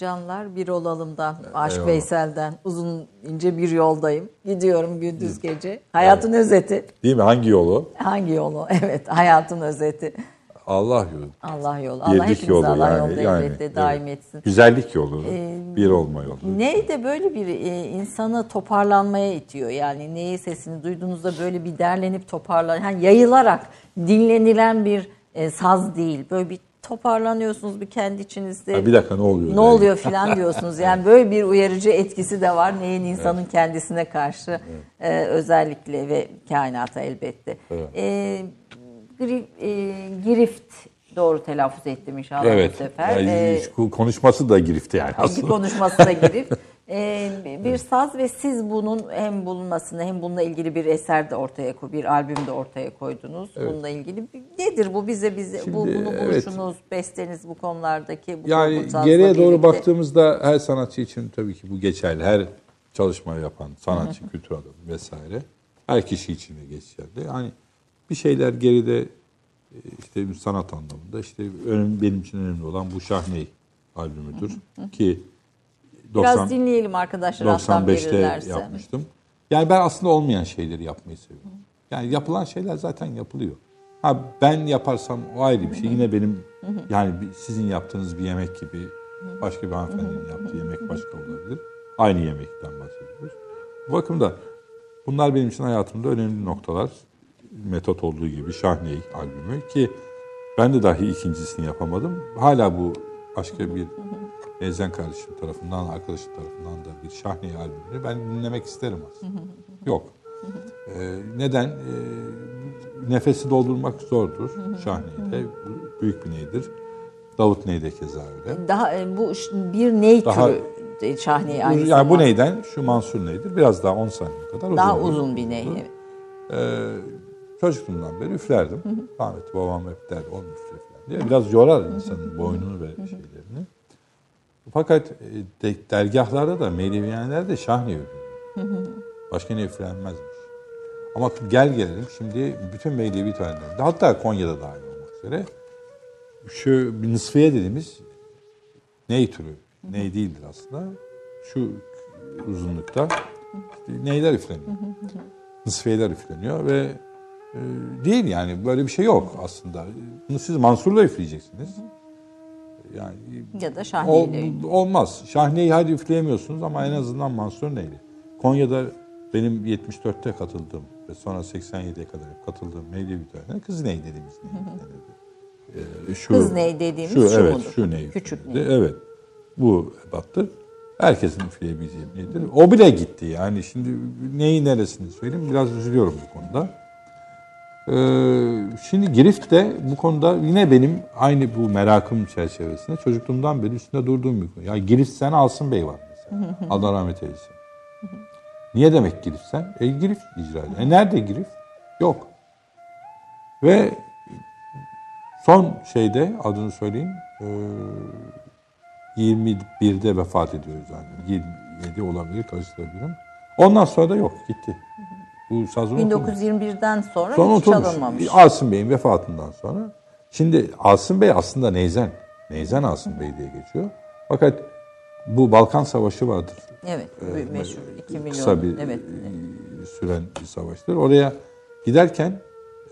Canlar bir olalımdan, Aşk Eyvallah. Veysel'den uzun ince bir yoldayım. Gidiyorum gündüz gece. Hayatın özeti. Değil mi? Hangi yolu? Hangi yolu? Evet hayatın özeti. Allah yolu. Allah yolu. Allah Birlik yolu Allah yani. yolda yani, elbette evet. daim etsin. Güzellik yolu. bir olma yolu. Ney de böyle bir e, insanı toparlanmaya itiyor. Yani neyi sesini duyduğunuzda böyle bir derlenip toparlan, yani yayılarak dinlenilen bir e, saz değil. Böyle bir toparlanıyorsunuz bir kendi içinizde. Ha, bir dakika ne oluyor? Ne oluyor filan diyorsunuz. Yani böyle bir uyarıcı etkisi de var. Neyin insanın kendisine karşı e, özellikle ve kainata elbette. Evet. E, gri- e, girift doğru telaffuz ettim inşallah Evet. bu sefer. Yani E, şu konuşması da girifti yani aslında. konuşması da girip e, bir saz ve siz bunun hem bulunmasını hem bununla ilgili bir eser de ortaya koy, bir albüm de ortaya koydunuz. Bununla ilgili nedir bu bize bize bu Şimdi, bunu evet. buluşunuz, besteniz bu konulardaki bu Yani bu geriye doğru birlikte. baktığımızda her sanatçı için tabii ki bu geçerli. Her çalışma yapan sanatçı, kültür adamı vesaire. Her kişi için de geçerli. Yani bir şeyler geride e, işte bir sanat anlamında işte önemli, benim için önemli olan bu Şahne albümüdür. Ki Biraz 90, dinleyelim arkadaşlar alttan 95'te verirlerse. yapmıştım. Yani ben aslında olmayan şeyleri yapmayı seviyorum. Yani yapılan şeyler zaten yapılıyor. Ha ben yaparsam o ayrı bir şey. Yine benim yani sizin yaptığınız bir yemek gibi başka bir hanımefendinin yaptığı yemek başka olabilir. Aynı yemekten bahsediyoruz. Bu bakımda bunlar benim için hayatımda önemli noktalar. Metot olduğu gibi Şahne albümü ki ben de dahi ikincisini yapamadım. Hala bu başka bir Ezen kardeşim tarafından, arkadaşım tarafından da bir Şahne albümünü ben dinlemek isterim aslında. Yok. Ee, neden? Ee, nefesi doldurmak zordur Şahne'de. Büyük bir neydir. Davut Ney de keza öyle. Daha e, bu bir ney Daha- türü e, şahne aynı yani bu neyden? Şu Mansur neydir? Biraz daha 10 saniye kadar Daha uzun. uzun bir ney. evet. Ee, çocukluğumdan beri üflerdim. Rahmetli babam hep derdi oğlum üfle diye. Biraz yorar insanın boynunu ve şeylerini. Fakat e, de, dergahlarda da Mevleviyanelerde şahne üfleniyor. Başka ne üflenmezmiş. Ama gel gelelim şimdi bütün Mevlevi törenlerinde hatta Konya'da dahil olmak üzere şu bir nısfiye dediğimiz ney türü, ney değildir aslında. Şu uzunlukta neyler üfleniyor. Nısfiyeler üfleniyor ve e, değil yani böyle bir şey yok aslında. Bunu siz Mansur'la üfleyeceksiniz. Yani Ya da ol- şahneyle. olmaz. Şahneyi hadi üfleyemiyorsunuz ama en azından Mansur Neyli. Konya'da benim 74'te katıldığım ve sonra 87'ye kadar katıldığım Mevlevi törenine kız ney dediğimiz ney. Ee, şu, Kız ney dediğimiz şu, şu evet, mudur? Şu ney Küçük üflenirdi. Evet. Bu ebattır. Herkesin üfleyebileceği neydir. O bile gitti yani. Şimdi neyi neresini söyleyeyim biraz üzülüyorum bu konuda. Ee, şimdi Girift de bu konuda yine benim aynı bu merakım çerçevesinde çocukluğumdan beri üstünde durduğum bir konu. Ya Girift sen Asım Bey var mesela. Allah rahmet eylesin. Niye demek Girift sen? E Girift icra ediyor. E nerede Girift? Yok. Ve son şeyde adını söyleyeyim. Ee, 21'de vefat ediyoruz yani. 27 olabilir karıştırabilirim. Ondan sonra da yok gitti. Bu saz unutulmuş. 1921'den sonra Sonra hiç unutulmuş. çalınmamış. Asım Bey'in vefatından sonra. Şimdi Asım Bey aslında Neyzen. Neyzen Asım Bey diye geçiyor. Fakat bu Balkan Savaşı vardır. Evet, bu meşhur 2 milyon. Kısa bir evet. e, süren bir savaştır. Oraya giderken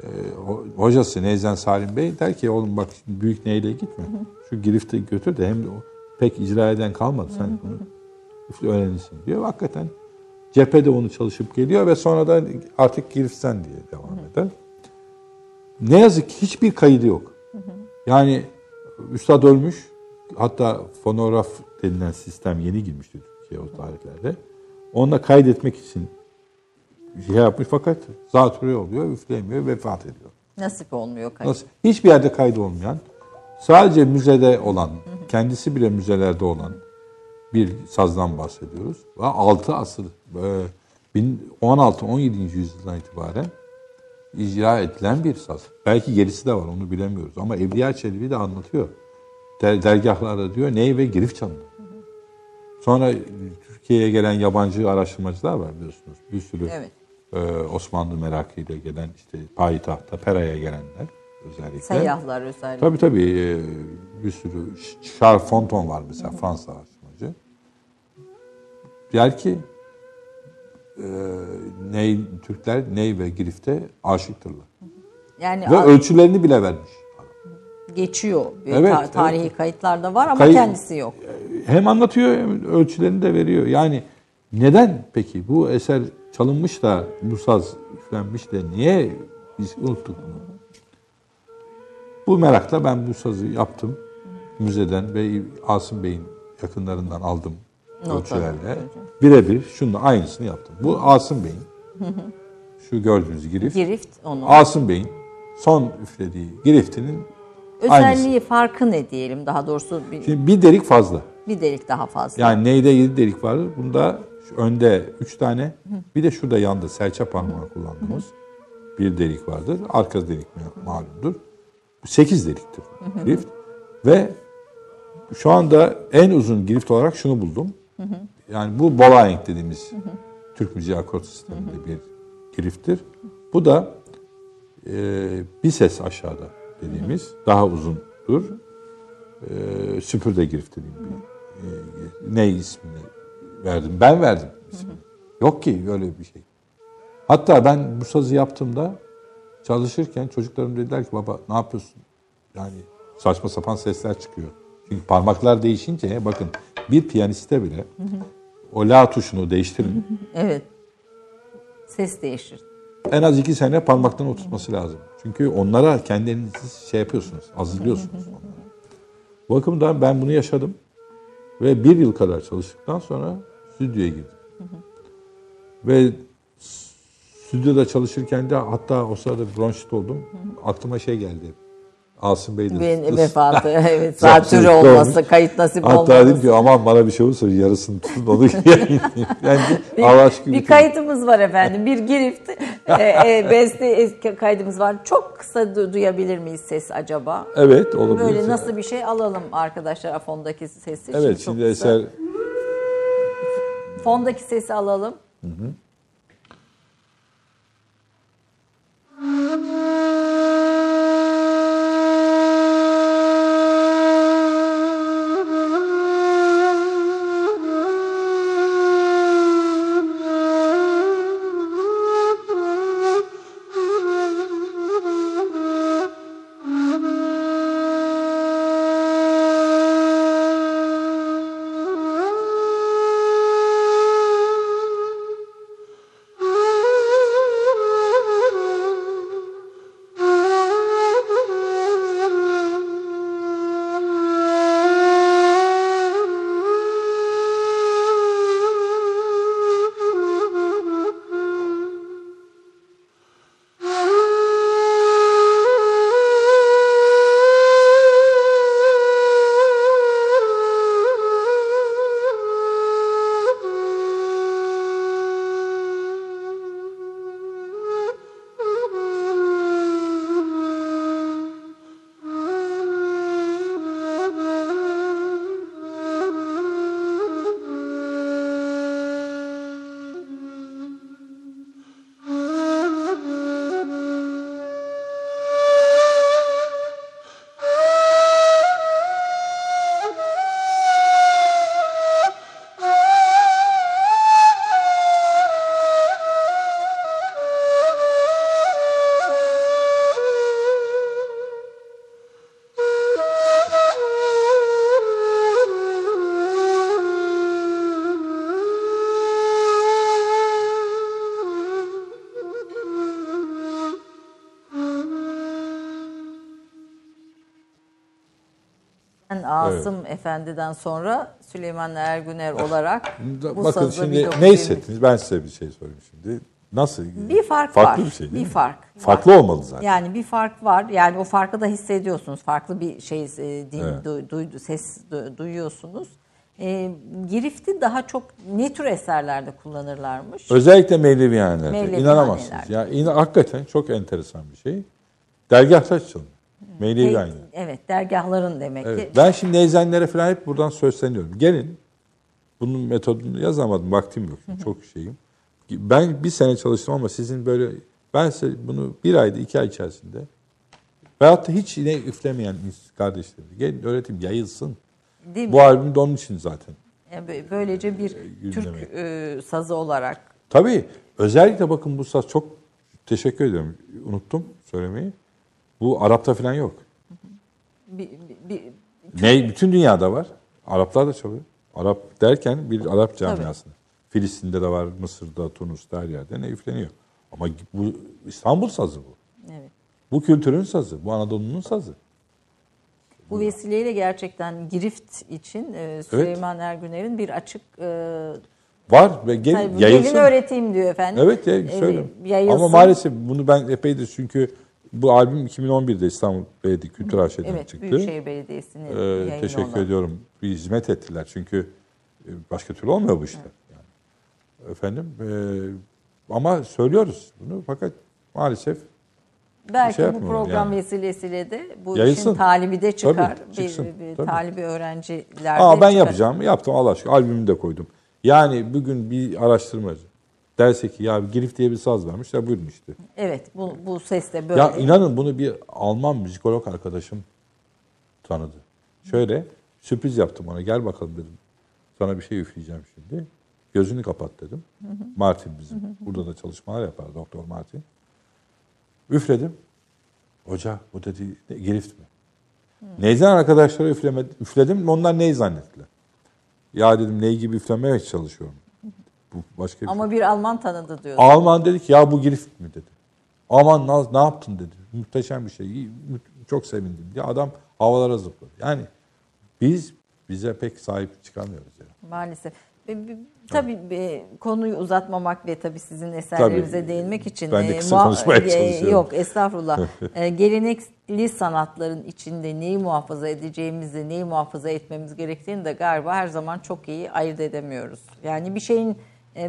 e, ho- hocası Neyzen Salim Bey der ki oğlum bak büyük neyle gitme. Şu girifte götür de hem de o pek icra eden kalmadı. Sen bunu öğrenirsin diyor. Hakikaten cephede onu çalışıp geliyor ve sonra da artık girifsen diye devam eder. Ne yazık ki hiçbir kaydı yok. Yani üstad ölmüş. Hatta fonograf denilen sistem yeni girmişti Türkiye o tarihlerde. Onunla kaydetmek için şey yapmış fakat zatürre oluyor, üfleyemiyor, vefat ediyor. Nasip olmuyor kayıp. Nasıl? Hiçbir yerde kaydı olmayan, sadece müzede olan, kendisi bile müzelerde olan bir sazdan bahsediyoruz. Ve 6 asır, e, 16-17. yüzyıldan itibaren icra edilen bir saz. Belki gerisi de var onu bilemiyoruz ama Evliya Çelebi de anlatıyor. Der, dergahlarda diyor ney ve girif çalınır. Sonra Türkiye'ye gelen yabancı araştırmacılar var biliyorsunuz. Bir sürü Evet. e, Osmanlı merakıyla gelen işte payitahta Pera'ya gelenler. özellikle. Seyyahlar özellikle. Tabii tabii e, bir sürü Charles Fonton var mesela Fransa araştırmacı. Der ki e, Ney, Türkler Ney ve Girif'te aşıktırlar. Yani Ve ölçülerini bile vermiş. geçiyor. Bir Evet, ta- tarihi kayıtlarda var ama Kayıt- kendisi yok. Hem anlatıyor hem ölçülerini de veriyor. Yani neden peki bu eser çalınmış da bu saz üflenmiş de niye biz unuttuk bunu? Bu merakla ben bu sazı yaptım. Müzeden ve Asım Bey'in yakınlarından aldım. Ölçülerle. Birebir şunun aynısını yaptım. Bu Asım Bey'in şu gördüğünüz girif. Girift onun. Asım Bey'in son üflediği giriftinin Özelliği farkı ne diyelim daha doğrusu bir, Şimdi bir delik fazla. bir delik daha fazla. Yani neyde 7 delik vardır. Bunda şu önde 3 tane. Bir de şurada yanda serçe parmağı kullandığımız bir delik vardır. Arka delik ma- malumdur. 8 deliktir grift. Ve şu anda en uzun grift olarak şunu buldum. Yani bu Bolaeng dediğimiz Türk müziği akort sisteminde bir grifttir. Bu da e, bir ses aşağıda dediğimiz daha uzundur. E, süpürde grift dediğim bir e, ne ismini verdim. Ben verdim ismini. Yok ki öyle bir şey. Hatta ben bu sazı yaptığımda çalışırken çocuklarım dediler ki baba ne yapıyorsun? Yani saçma sapan sesler çıkıyor. Çünkü parmaklar değişince bakın bir piyaniste bile o la tuşunu değiştirin. Evet. Ses değişir. En az iki sene parmaktan oturtması lazım. Çünkü onlara kendinizi şey yapıyorsunuz, hazırlıyorsunuz onlara. Bu bakımdan ben bunu yaşadım. Ve bir yıl kadar çalıştıktan sonra stüdyoya girdim. Ve stüdyoda çalışırken de hatta o sırada bronşit oldum. Aklıma şey geldi. Asım Bey de Ben, vefatı, evet, zatürre Zatürre olması, kayıt nasip Hatta olmaması. dedim ki aman bana bir şey olursa yarısını tutun onu yayınlayayım. Yani Allah aşkına Bir kayıtımız var efendim. Bir girift e, e, beste e, kaydımız var. Çok kısa du- duyabilir miyiz ses acaba? Evet olabilir. Böyle nasıl bir şey alalım arkadaşlar fondaki sesi. Evet şimdi kısa. eser Fondaki sesi alalım. Ben Efendi'den sonra Süleyman Ergüner olarak bu Bakın şimdi 1920 ne hissettiniz? Ben size bir şey sorayım şimdi. Nasıl? Bir fark Farklı var. bir şey değil Bir mi? fark var. Farklı olmalı zaten. Yani bir fark var. Yani o farkı da hissediyorsunuz. Farklı bir şey e, din, Evet. du- duydu, ses du- duyuyorsunuz. E, Girifti daha çok ne tür eserlerde kullanırlarmış? Özellikle Mevlevihanelerde. Mevlevihanelerde. İnanamazsınız. Ya in, hakikaten çok enteresan bir şey. Dergahta çalınıyor. Mevlevihaneler. Evet, dergahların demek ki. Evet. Ben şimdi neyzenlere falan hep buradan söyleniyorum. Gelin. Bunun metodunu yazamadım. Vaktim yok. Çok şeyim. Ben bir sene çalıştım ama sizin böyle ben size bunu bir ayda iki ay içerisinde Veyahut da hiç yine üflemeyen kardeşleri. Gelin öğreteyim yayılsın. Değil mi? Bu albüm de onun için zaten. Yani bö- böylece bir gündeme. Türk e, sazı olarak Tabii özellikle bakın bu saz çok teşekkür ediyorum. Unuttum söylemeyi. Bu Arap'ta falan yok. bir, bir, bir- Ne bütün dünyada var. Araplar da çalıyor. Arap derken bir Arap camiasında. Filistin'de de var, Mısır'da, Tunus'ta her yerde ne üfleniyor. Ama bu İstanbul sazı bu. evet. Bu kültürün sazı, bu Anadolu'nun sazı. Bu vesileyle gerçekten Girift için e, Süleyman Ergüner'in bir açık e, Var ve gel, tabii yayılsın. gelin öğreteyim diyor efendim. Evet ya E, söyle. yayılsın. Ama maalesef bunu ben epeydir çünkü bu albüm 2011'de İstanbul Belediye Kültür Arşivinden Evet, çıktı. Büyükşehir Belediyesi'nin Ee, teşekkür olan. ediyorum. Bir hizmet ettiler çünkü e, başka türlü olmuyor bu işler. Yani. Efendim e, ama söylüyoruz bunu fakat maalesef Belki şey bu program yani. vesilesiyle de bu Yayılsın. işin talibi de çıkar. Tabii, bir, çıksın, bir tabii. talibi öğrenciler Aa, ben çıkar. yapacağım. Yaptım Allah aşkına. Albümümü de koydum. Yani bugün bir araştırmacı derse ki ya Girif diye bir saz ya buyurun işte. Evet bu, bu ses de böyle. Ya inanın bunu bir Alman müzikolog arkadaşım tanıdı. Şöyle sürpriz yaptım ona. Gel bakalım dedim. Sana bir şey üfleyeceğim şimdi. Gözünü kapat dedim. Martin bizim. Burada da çalışmalar yapar Doktor Martin. Üfledim. Hoca bu dedi girift mi? Neyden arkadaşlara üfleme, üfledim. Onlar neyi zannettiler? Ya dedim ney gibi üflemeye çalışıyorum. Bu başka bir şey. Ama bir Alman tanıdı diyor. Alman dedi ki ya bu girift mi dedi. Aman Naz ne yaptın dedi. Muhteşem bir şey. Çok sevindim. Ya adam havalara zıpladı. Yani biz bize pek sahip çıkamıyoruz. Yani. Maalesef. Bi- Tabii e, konuyu uzatmamak ve tabii sizin eserlerinize Tabii. değinmek için. Ben de e, kısa konuşmaya e, çalışıyorum. Yok estağfurullah. E, gelenekli sanatların içinde neyi muhafaza edeceğimizi, neyi muhafaza etmemiz gerektiğini de galiba her zaman çok iyi ayırt edemiyoruz. Yani bir şeyin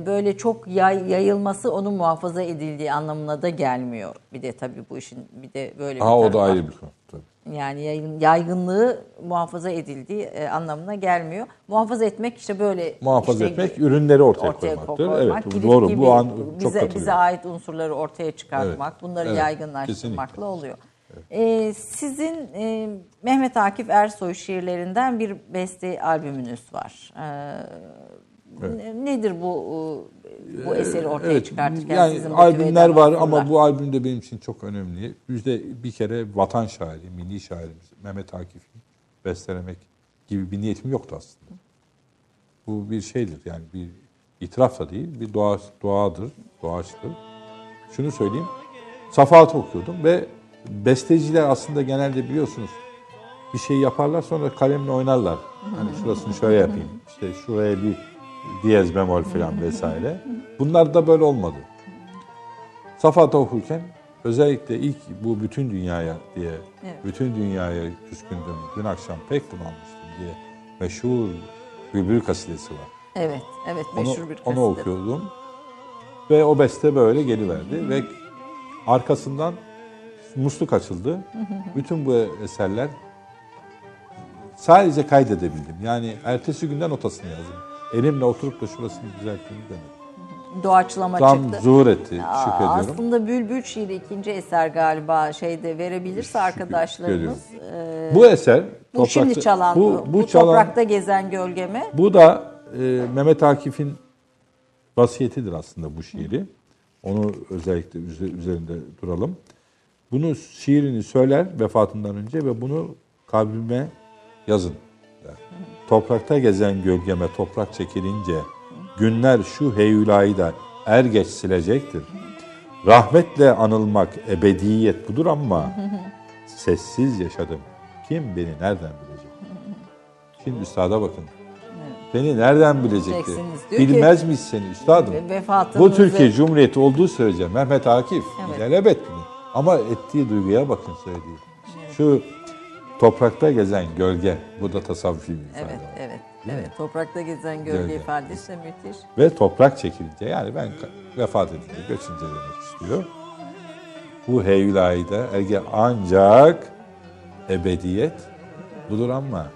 böyle çok yay- yayılması onun muhafaza edildiği anlamına da gelmiyor. Bir de tabii bu işin bir de böyle bir Ha o da ayrı bir konu. Tabii. Yani yaygın, yaygınlığı muhafaza edildiği e, anlamına gelmiyor. Muhafaza etmek işte böyle Muhafaza işte etmek, ürünleri ortaya, ortaya koymaktır. koymak, evet, bu doğru. gibi Bu an çok bize, bize ait unsurları ortaya çıkartmak, Evet, bunları evet, yaygınlaştırmakla kesinlikle. oluyor. E, sizin e, Mehmet Akif Ersoy şiirlerinden bir beste albümünüz var. E, ne- Nedir bu e, bu eseri ortaya Evet, çıkartırken yani sizin albümler var ama bu albüm de benim için çok önemli. Bizde bir kere vatan şairi, milli şairimiz Mehmet Akif'i bestelemek gibi bir niyetim yoktu aslında. Bu bir şeydir yani bir itiraf da değil, bir doğa, doğadır, doğaçtır. Şunu söyleyeyim, Safahat'ı okuyordum ve besteciler aslında genelde biliyorsunuz bir şey yaparlar sonra kalemle oynarlar. Hani şurasını şöyle yapayım, işte şuraya bir diyez bemol falan vesaire. Bunlar da böyle olmadı. Safahat'ı okurken özellikle ilk bu bütün dünyaya diye, Evet. bütün dünyaya küskündüm, dün akşam pek bunalmıştım diye meşhur Bülbül kasidesi var. Evet, evet Onu, meşhur bir onu kaside. okuyordum. Ve o beste böyle geliverdi. Ve arkasından musluk açıldı. Bütün bu eserler sadece kaydedebildim. Yani ertesi günden notasını yazdım. Elimle oturup da şurasını düzelttiğimi demedim. Doğaçlama Tam çıktı. zuhur etti. Aa, Şükrediyorum. Aslında Bülbül şiiri ikinci eser galiba şeyde verebilirse arkadaşlarımız. e, Bu eser bu şimdi çalan bu, bu, çalan- toprakta gezen gölgeme. Bu da e, Mehmet Akif'in vasiyetidir aslında bu şiiri. Onu özellikle üze- üzerinde duralım. Bunu şiirini söyler vefatından önce ve bunu kalbime yazın. der. Toprakta gezen gölgeme toprak çekilince günler şu heyulayı da er geç silecektir. Rahmetle anılmak ebediyet budur ama sessiz yaşadım. Kim beni nereden bilecek? Şimdi üstada bakın. Beni nereden bilecekti? Bilmez miyiz seni üstadım? Vefatınızı- Bu Türkiye Cumhuriyeti olduğu sürece Mehmet Akif Evet. ilelebet mi? Ama ettiği duyguya bakın söylediği. Şu toprakta gezen gölge, bu da tasavvufi bir ifade. Evet, evet. Değil Evet, mi? toprakta gezen gölge, Gölge. ifadesi de müthiş. Ve toprak çekilince yani ben vefat edince, göçünce demek istiyor. Bu heyulayı da erge ancak ebediyet budur ama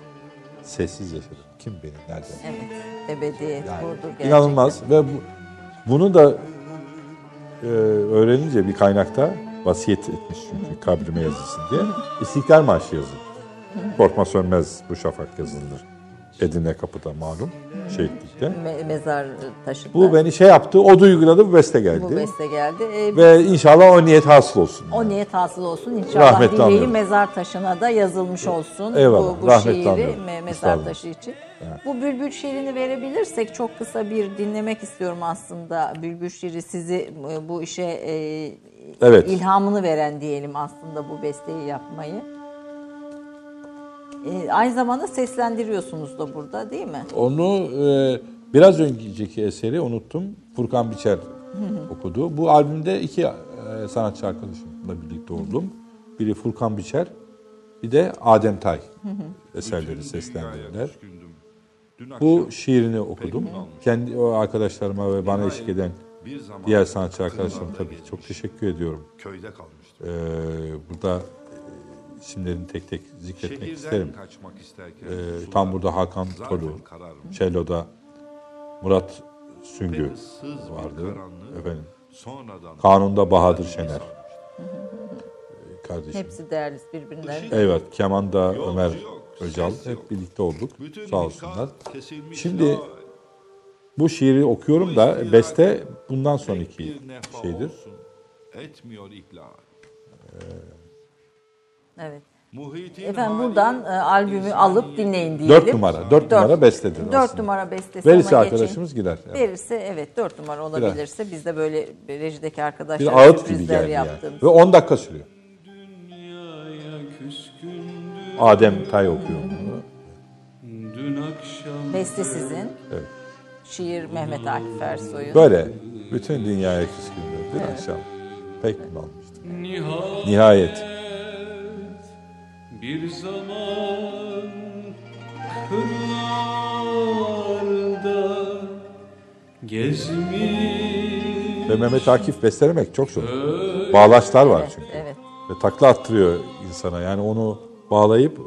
sessiz yaşadım. Kim beni nereden? Evet, ebediyet Yani budur gerçekten. inanılmaz ve bu, bunu da e, öğrenince bir kaynakta Vasiyet etmiş çünkü kabrime yazılsın diye. İstiklal Marşı yazın. Korkma sönmez bu şafak yazılır. Edirne Kapı'da malum şehitlikte. Me- mezar taşında. Bu beni şey yaptı, o duyguladı, bu beste geldi. Bu beste geldi. Ee, Ve inşallah o niyet hasıl olsun. O niyet hasıl olsun. İnşallah Rahmetli dileği mezar taşına da yazılmış olsun. Eyvallah, Bu, bu şiiri anıyorum. me- mezar taşı için. Bu bülbül şiirini verebilirsek çok kısa bir dinlemek istiyorum aslında. Bülbül şiiri sizi e, bu işe e, Evet. ilhamını veren diyelim aslında bu besteyi yapmayı. E, aynı zamanda seslendiriyorsunuz da burada değil mi? Onu e, biraz önceki eseri unuttum. Furkan Biçer okudu. Bu albümde iki e, sanatçı arkadaşımla birlikte oldum. Biri Furkan Biçer, bir de Adem Tay eserleri seslendirdiler. Bu şiirini okudum. Kendi o arkadaşlarıma ve bana eşlik eden diğer sanatçı arkadaşlarıma tabii çok teşekkür ediyorum. köyde kalmıştı. Ee, burada isimlerini tek tek zikretmek Şehirden isterim. kaçmak isterken Ee, sular tam burada Hakan kararmış. Cello'da Murat Süngü vardı. Efendim. Sonradan Kanun'da Bahadır Şener. Ee, Kardeşim. Hepsi değerli birbirinden. Evet, Keman'da Ömer yok, Öcal. Hep birlikte olduk. bütün Sağ olsunlar. Şimdi bu şiiri okuyorum da beste bundan sonraki şeydir. olsun, etmiyor ihlal. Evet. Muhitin Efendim buradan e, albümü alıp dinleyin diyelim. Dört numara, dört numara bestedir Dört aslında. numara bestesi Verirse ona geçin. arkadaşımız gider. Evet. Verirse evet dört numara olabilirse biz de böyle rejideki arkadaşlar Bir ağıt gibi sürprizler geldi yani. yaptığımız. Ve 10 dakika sürüyor. Adem Tay okuyor bunu. Dün akşam Beste sizin. Evet. Şiir Mehmet Akif Ersoy'un. Böyle bütün dünyaya küskündür. Dün akşam pek almıştım. nihayet Nihayet. Bir zaman kırlarda gezmiş Ve Mehmet Akif bestelemek çok zor. Bağlaçlar var çünkü. Evet. Ve takla attırıyor insana. Yani onu bağlayıp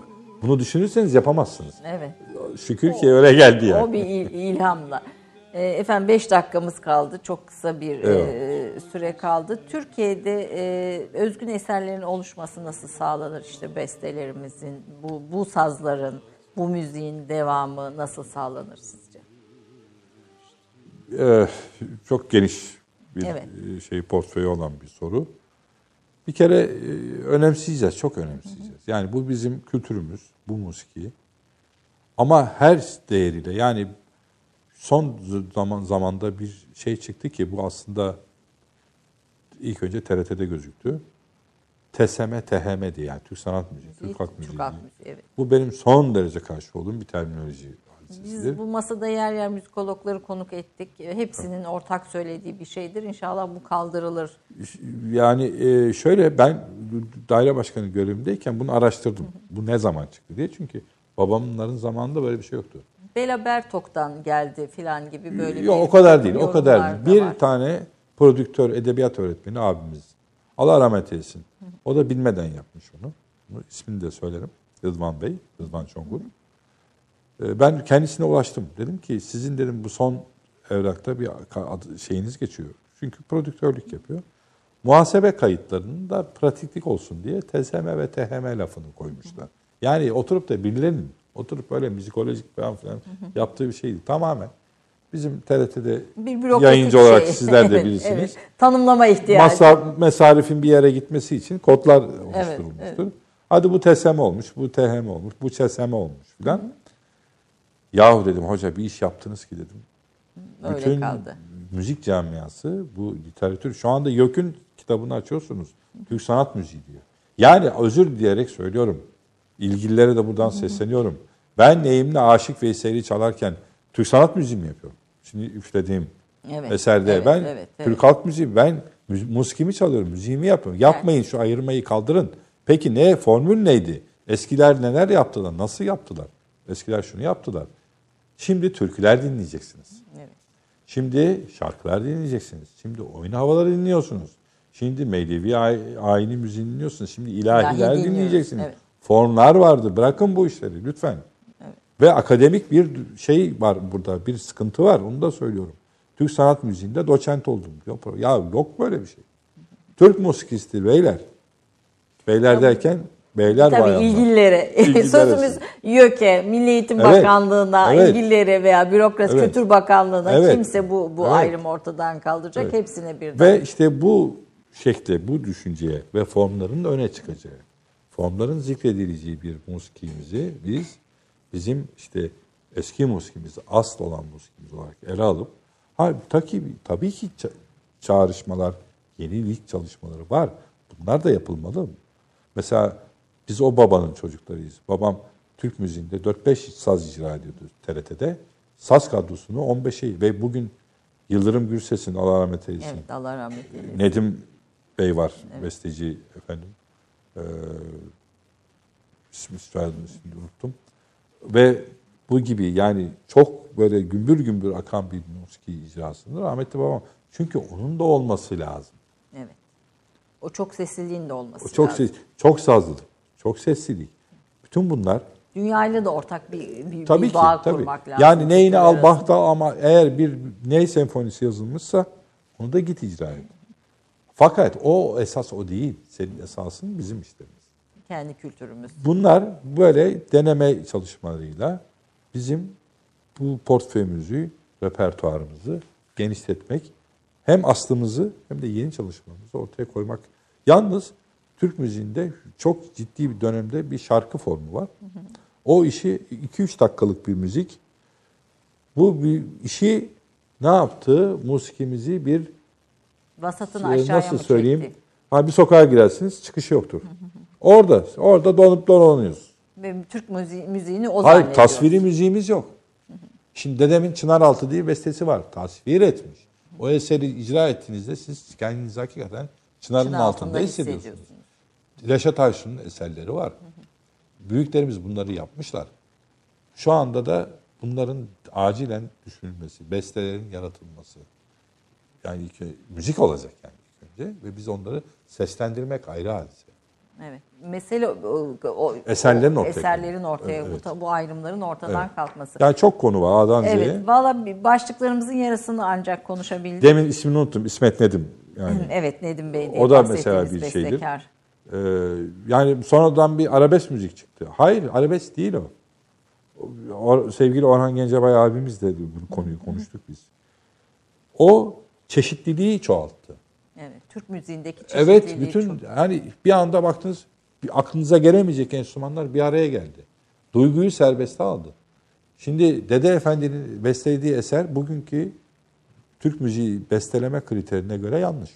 bunu düşünürseniz yapamazsınız. Evet. Şükür ki öyle geldi yani. O bir il- ilhamla. E, Efendim 5 dakikamız kaldı. Çok kısa bir e, süre kaldı. Türkiye'de e, özgün eserlerin oluşması nasıl sağlanır? İşte bestelerimizin, bu, bu sazların, bu müziğin devamı nasıl sağlanır sizce? Ee, çok geniş bir Evet. e, şey portföyü olan bir soru. Bir kere e, önemseyeceğiz, çok önemseyeceğiz. Yani bu bizim kültürümüz, bu musiki. Ama her değeriyle yani son zaman zamanda bir şey çıktı ki bu aslında ilk önce TRT'de gözüktü. TSM, THM diye yani Türk Sanat Müziği, Türk Halk Müziği. Türk Halk. Müziği, evet. Bu benim son derece karşı olduğum bir terminoloji hadisesidir. Biz bu masada yer yer müzikologları konuk ettik. Hepsinin ortak söylediği bir şeydir. İnşallah bu kaldırılır. Yani e, şöyle ben daire başkanı görevimdeyken bunu araştırdım. Bu ne zaman çıktı diye. Çünkü babamların zamanında böyle bir şey yoktu. Bela Bertok'tan geldi filan gibi böyle Yok bir o kadar değil. O kadar da değil. Bir var. tane prodüktör, edebiyat öğretmeni abimiz. Allah rahmet eylesin. O da bilmeden yapmış onu. Bunu ismini de söylerim. Rıdvan Bey, Rıdvan Çongur. Ee, Ben kendisine ulaştım. Dedim ki sizin dedim bu son evrakta bir şeyiniz geçiyor. Çünkü prodüktörlük yapıyor. Muhasebe kayıtlarının da pratiklik olsun diye TSM ve THM lafını koymuşlar. Yani oturup da birilerinin oturup böyle müzikolojik falan filan yaptığı bir şey değil. Tamamen bizim TRT'de bir yayıncı olarak şey. sizler de Evet, bilirsiniz. evet. Tanımlama ihtiyacı. Masraf, mesarifin bir yere gitmesi için kodlar oluşturulmuştur. Hadi bu TSM olmuş, bu THM olmuş, bu CSM olmuş filan. Yahu dedim hoca bir iş yaptınız ki dedim. Öyle Bütün kaldı. müzik camiası bu literatür şu anda YÖK'ün kitabını açıyorsunuz. Türk sanat müziği diyor. Yani özür dileyerek söylüyorum. İlgililere de buradan sesleniyorum. Ben Neyim'le Aşık Veysel'i çalarken Türk sanat müziği mi yapıyorum? Şimdi üflediğim Evet, eserde evet, ben evet, evet. Türk halk müziği ben musikimi çalıyorum, müziğimi yapıyorum. Yapmayın şu ayırmayı kaldırın. Peki ne formül neydi? Eskiler neler yaptılar? Nasıl yaptılar? Eskiler şunu yaptılar. Şimdi türküler dinleyeceksiniz. Evet. Şimdi şarkılar dinleyeceksiniz. Şimdi oyun havaları dinliyorsunuz. Şimdi Mevlevi ay- ayini müziği dinliyorsunuz. Şimdi ilahiler İlahi dinleyeceksiniz. evet. Formlar vardı. Bırakın bu işleri lütfen. Ve akademik bir şey var burada. Bir sıkıntı var. Onu da söylüyorum. Türk sanat müziğinde doçent oldum. Ya yok böyle bir şey. Türk musikisidir beyler. Beyler derken beyler Tabii bayanlar. ilgililere. İlgililere. Sözümüz YÖK'e, Milli Eğitim Evet, Bakanlığı'na, evet. ilgililere veya Bürokrasi Evet. Kültür Bakanlığı'na Evet. kimse bu bu Evet. ayrımı ortadan kaldıracak. Evet. Hepsine birden. Ve işte bu şekle, bu düşünceye ve formların öne çıkacağı, formların zikredileceği bir musikimizi biz bizim işte eski musikimizi, asıl olan musikimiz olarak ele alıp tabii, tabii ki ça- çağrışmalar, yenilik çalışmaları var. Bunlar da yapılmalı. Mesela biz o babanın çocuklarıyız. Babam Türk müziğinde 4-5 saz icra ediyordu TRT'de. Saz kadrosunu 15'e ve bugün Yıldırım Gürses'in Allah rahmet eylesin. Evet Allah rahmet eylesin. Nedim Bey var, besteci efendim. Ee, ismi, soyadını unuttum. Ve bu gibi yani çok böyle gümbür gümbür akan bir musiki icrasıdır rahmetli babam. Çünkü onun da olması lazım. Evet. O çok sesliliğin de olması O çok lazım. ses, çok sazlılık, çok seslilik. Bütün bunlar Dünyayla da ortak bir, bir, tabii bir ki bağ tabii. kurmak lazım. Yani neyini al. Bach'ta ama eğer bir ney senfonisi yazılmışsa onu da git icra et. Fakat o esas o değil. Senin esasın bizim işlerimiz. Kendi kültürümüz. Bunlar böyle deneme çalışmalarıyla bizim bu portföyümüzü, repertuarımızı genişletmek hem aslımızı hem de yeni çalışmalarımızı ortaya koymak. Yalnız Türk müziğinde çok ciddi bir dönemde bir şarkı formu var. O işi 2-3 dakikalık bir müzik. Bu bir işi ne yaptı? Musikimizi bir Vasatını e, aşağıya nasıl mı söyleyeyim? çekti? Ha bir sokağa girersiniz, çıkışı yoktur. Orada, orada donup dolanıyoruz. Ve Türk müziği, müziğini o Hayır, tasviri müziğimiz yok. Şimdi dedemin Çınaraltı diye bestesi var. Tasvir etmiş. O eseri icra ettiğinizde siz kendinizi hakikaten Çınarın Çın altında, hissediyorsunuz. Reşat Aysun'un eserleri var. Büyüklerimiz bunları yapmışlar. Şu anda da bunların acilen düşünülmesi, bestelerin yaratılması. Yani ilk, müzik olacak yani ilk önce ve biz onları seslendirmek ayrı hadise. Evet. Mesele o, o- Eserlerin ortaya eserlerin ortaya Evet. bu, bu ayrımların ortadan kalkması. Yani çok konu var A'dan Z'ye. Evet. Valla başlıklarımızın yarısını ancak konuşabildik. Demin ismini unuttum. İsmet Nedim. Yani Evet Nedim Bey diye O da mesela bir şeydir. bestekar. Ee, yani sonradan bir arabesk müzik çıktı. Hayır, arabesk değil o. o sevgili Orhan Gencebay abimiz de bu konuyu konuştuk biz. O çeşitliliği çoğalttı. Evet. Türk müziğindeki çeşitliliği Evet, bütün çok- hani bir anda baktınız bir aklınıza gelemeyecek enstrümanlar bir araya geldi. Duyguyu serbeste aldı. Şimdi Dede Efendi'nin bestelediği eser bugünkü Türk müziği besteleme kriterine göre yanlış.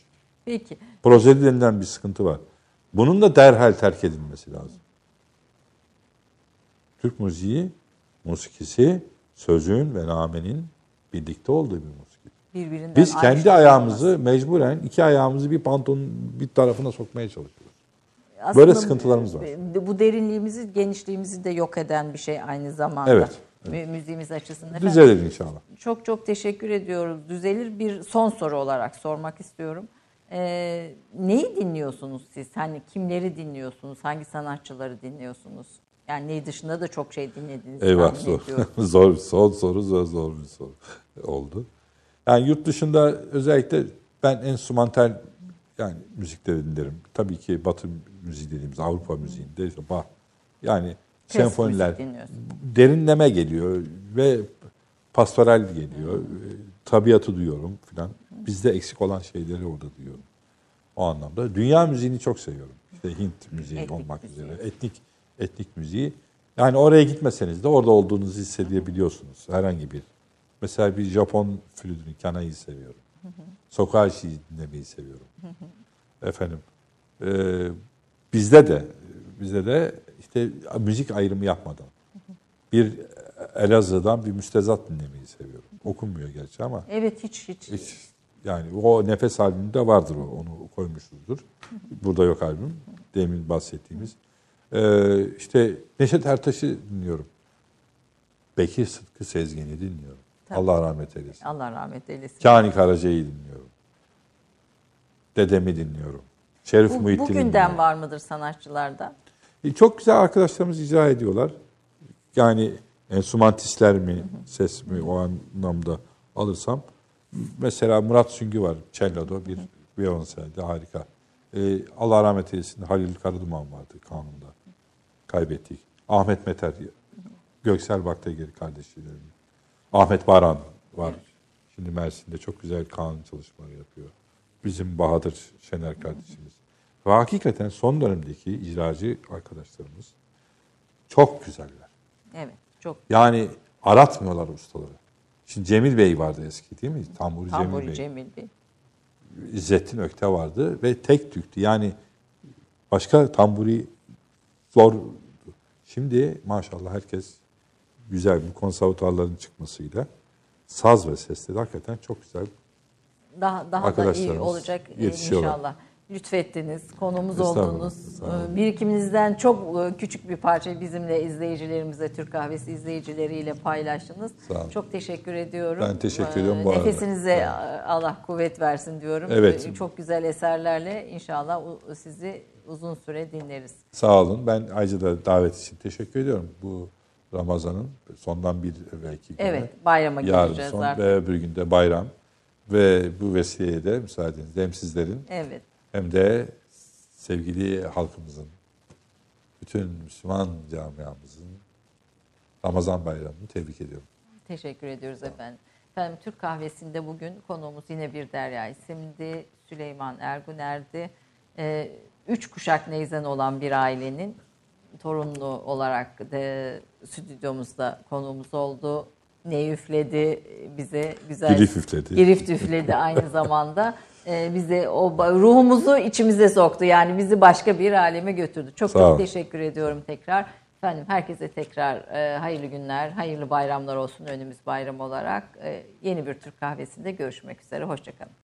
Peki. Prozedi denilen bir sıkıntı var. Bunun da derhal terk edilmesi lazım. Türk müziği, musikisi, sözün ve namenin birlikte olduğu bir musiki. Birbirinden Biz kendi ayağımızı mecburen iki ayağımızı bir pantolonun bir tarafına sokmaya çalışıyoruz. Aslında Böyle sıkıntılarımız var. Bu derinliğimizi, genişliğimizi de yok eden bir şey aynı zamanda. Evet, Mü- Müziğimiz açısından. Düzelir inşallah. Çok çok teşekkür ediyoruz. Düzelir bir son soru olarak sormak istiyorum. Ee, neyi dinliyorsunuz siz? Hani kimleri dinliyorsunuz? Hangi sanatçıları dinliyorsunuz? Yani ney dışında da çok şey dinlediğinizi Eyvah zor. zor, son soru zor, zor bir soru oldu. Yani yurt dışında özellikle ben enstrümantal yani müzikleri dinlerim. Tabii ki Batı müziği dediğimiz Avrupa müziğinde işte Bach yani Klasik senfoniler derinleme geliyor ve pastoral geliyor. Tabiatı duyuyorum filan. Bizde eksik olan şeyleri orada duyuyorum. O anlamda. Dünya müziğini çok seviyorum. İşte Hint müziği Etnik olmak müziği. üzere. Etnik etnik müziği. Yani oraya gitmeseniz de orada olduğunuzu hissedebiliyorsunuz. Herhangi bir. Mesela bir Japon flütünü, kanayı seviyorum. Sokağa şiir dinlemeyi seviyorum. Efendim. e, bizde de bizde de işte müzik ayrımı yapmadan bir Elazığ'dan bir müstezat dinlemeyi seviyorum. Okunmuyor gerçi ama Evet hiç hiç. hiç yani o nefes albümünde vardır o. Onu koymuşuzdur. Burada yok albüm. Demin bahsettiğimiz. Ee, işte Neşet Ertaş'ı dinliyorum. Bekir Sıtkı Sezgin'i dinliyorum. Tabii. Allah rahmet eylesin. Allah rahmet eylesin. Kani Karaca'yı dinliyorum. Dedemi dinliyorum. Şerif Bu, Muhittin'i bugünden dinliyorum. var mıdır sanatçılarda? E, Çok güzel arkadaşlarımız icra ediyorlar. Yani enstrümantistler mi, ses mi o anlamda alırsam. Mesela Murat Süngü var. Cello'da bir violonselde harika. Ee, Allah rahmet eylesin Halil Karaduman vardı kanunda. Kaybettik. Ahmet Meter, Göksel Baktegeri kardeşlerim. Ahmet Baran var. Şimdi Mersin'de çok güzel kanun çalışmaları yapıyor. Bizim Bahadır Şener kardeşimiz. Ve hakikaten son dönemdeki icracı arkadaşlarımız çok güzeller. Evet. Çok Yani aratmıyorlar ustaları. Şimdi Cemil Bey vardı eski değil mi? Tamburi, Cemil tamburi Bey. Cemil Bey. İzzettin Ökte vardı ve tek tüktü. Yani başka tamburi zor. Şimdi maşallah herkes güzel bu konservatuarların çıkmasıyla saz ve sesleri hakikaten çok güzel. Daha daha da iyi olacak e, inşallah. Lütfettiniz, konumuz oldunuz. Ee, Birikiminizden çok e, küçük bir parça bizimle izleyicilerimize, Türk Kahvesi izleyicileriyle paylaştınız. Çok teşekkür ediyorum. Ben teşekkür ediyorum bu. Nefesinize e, Allah kuvvet versin diyorum. Evet. Çok güzel eserlerle inşallah sizi uzun süre dinleriz. Sağ olun. Ben ayrıca da davet için teşekkür ediyorum. Bu Ramazan'ın sondan bir ve iki günü. Evet, bayrama Yarın gireceğiz son artık. ve öbür günde bayram. Ve bu vesileye de müsaadenizle hem sizlerin Evet. hem de sevgili halkımızın, bütün Müslüman camiamızın Ramazan bayramını tebrik ediyorum. Teşekkür ediyoruz efendim. Efendim Türk kahvesinde bugün konuğumuz yine bir derya isimdi. Süleyman Erguner'di. Ee, üç kuşak neyzen olan bir ailenin torunlu olarak de stüdyomuzda konuğumuz oldu. Ne üfledi bize güzel. Girif üfledi. Girif üfledi aynı zamanda. Ee, bize o ruhumuzu içimize soktu. Yani bizi başka bir aleme götürdü. Çok çok teşekkür ediyorum tekrar. Efendim herkese tekrar e, hayırlı günler, hayırlı bayramlar olsun önümüz bayram olarak. E, yeni bir Türk kahvesinde görüşmek üzere. Hoşçakalın.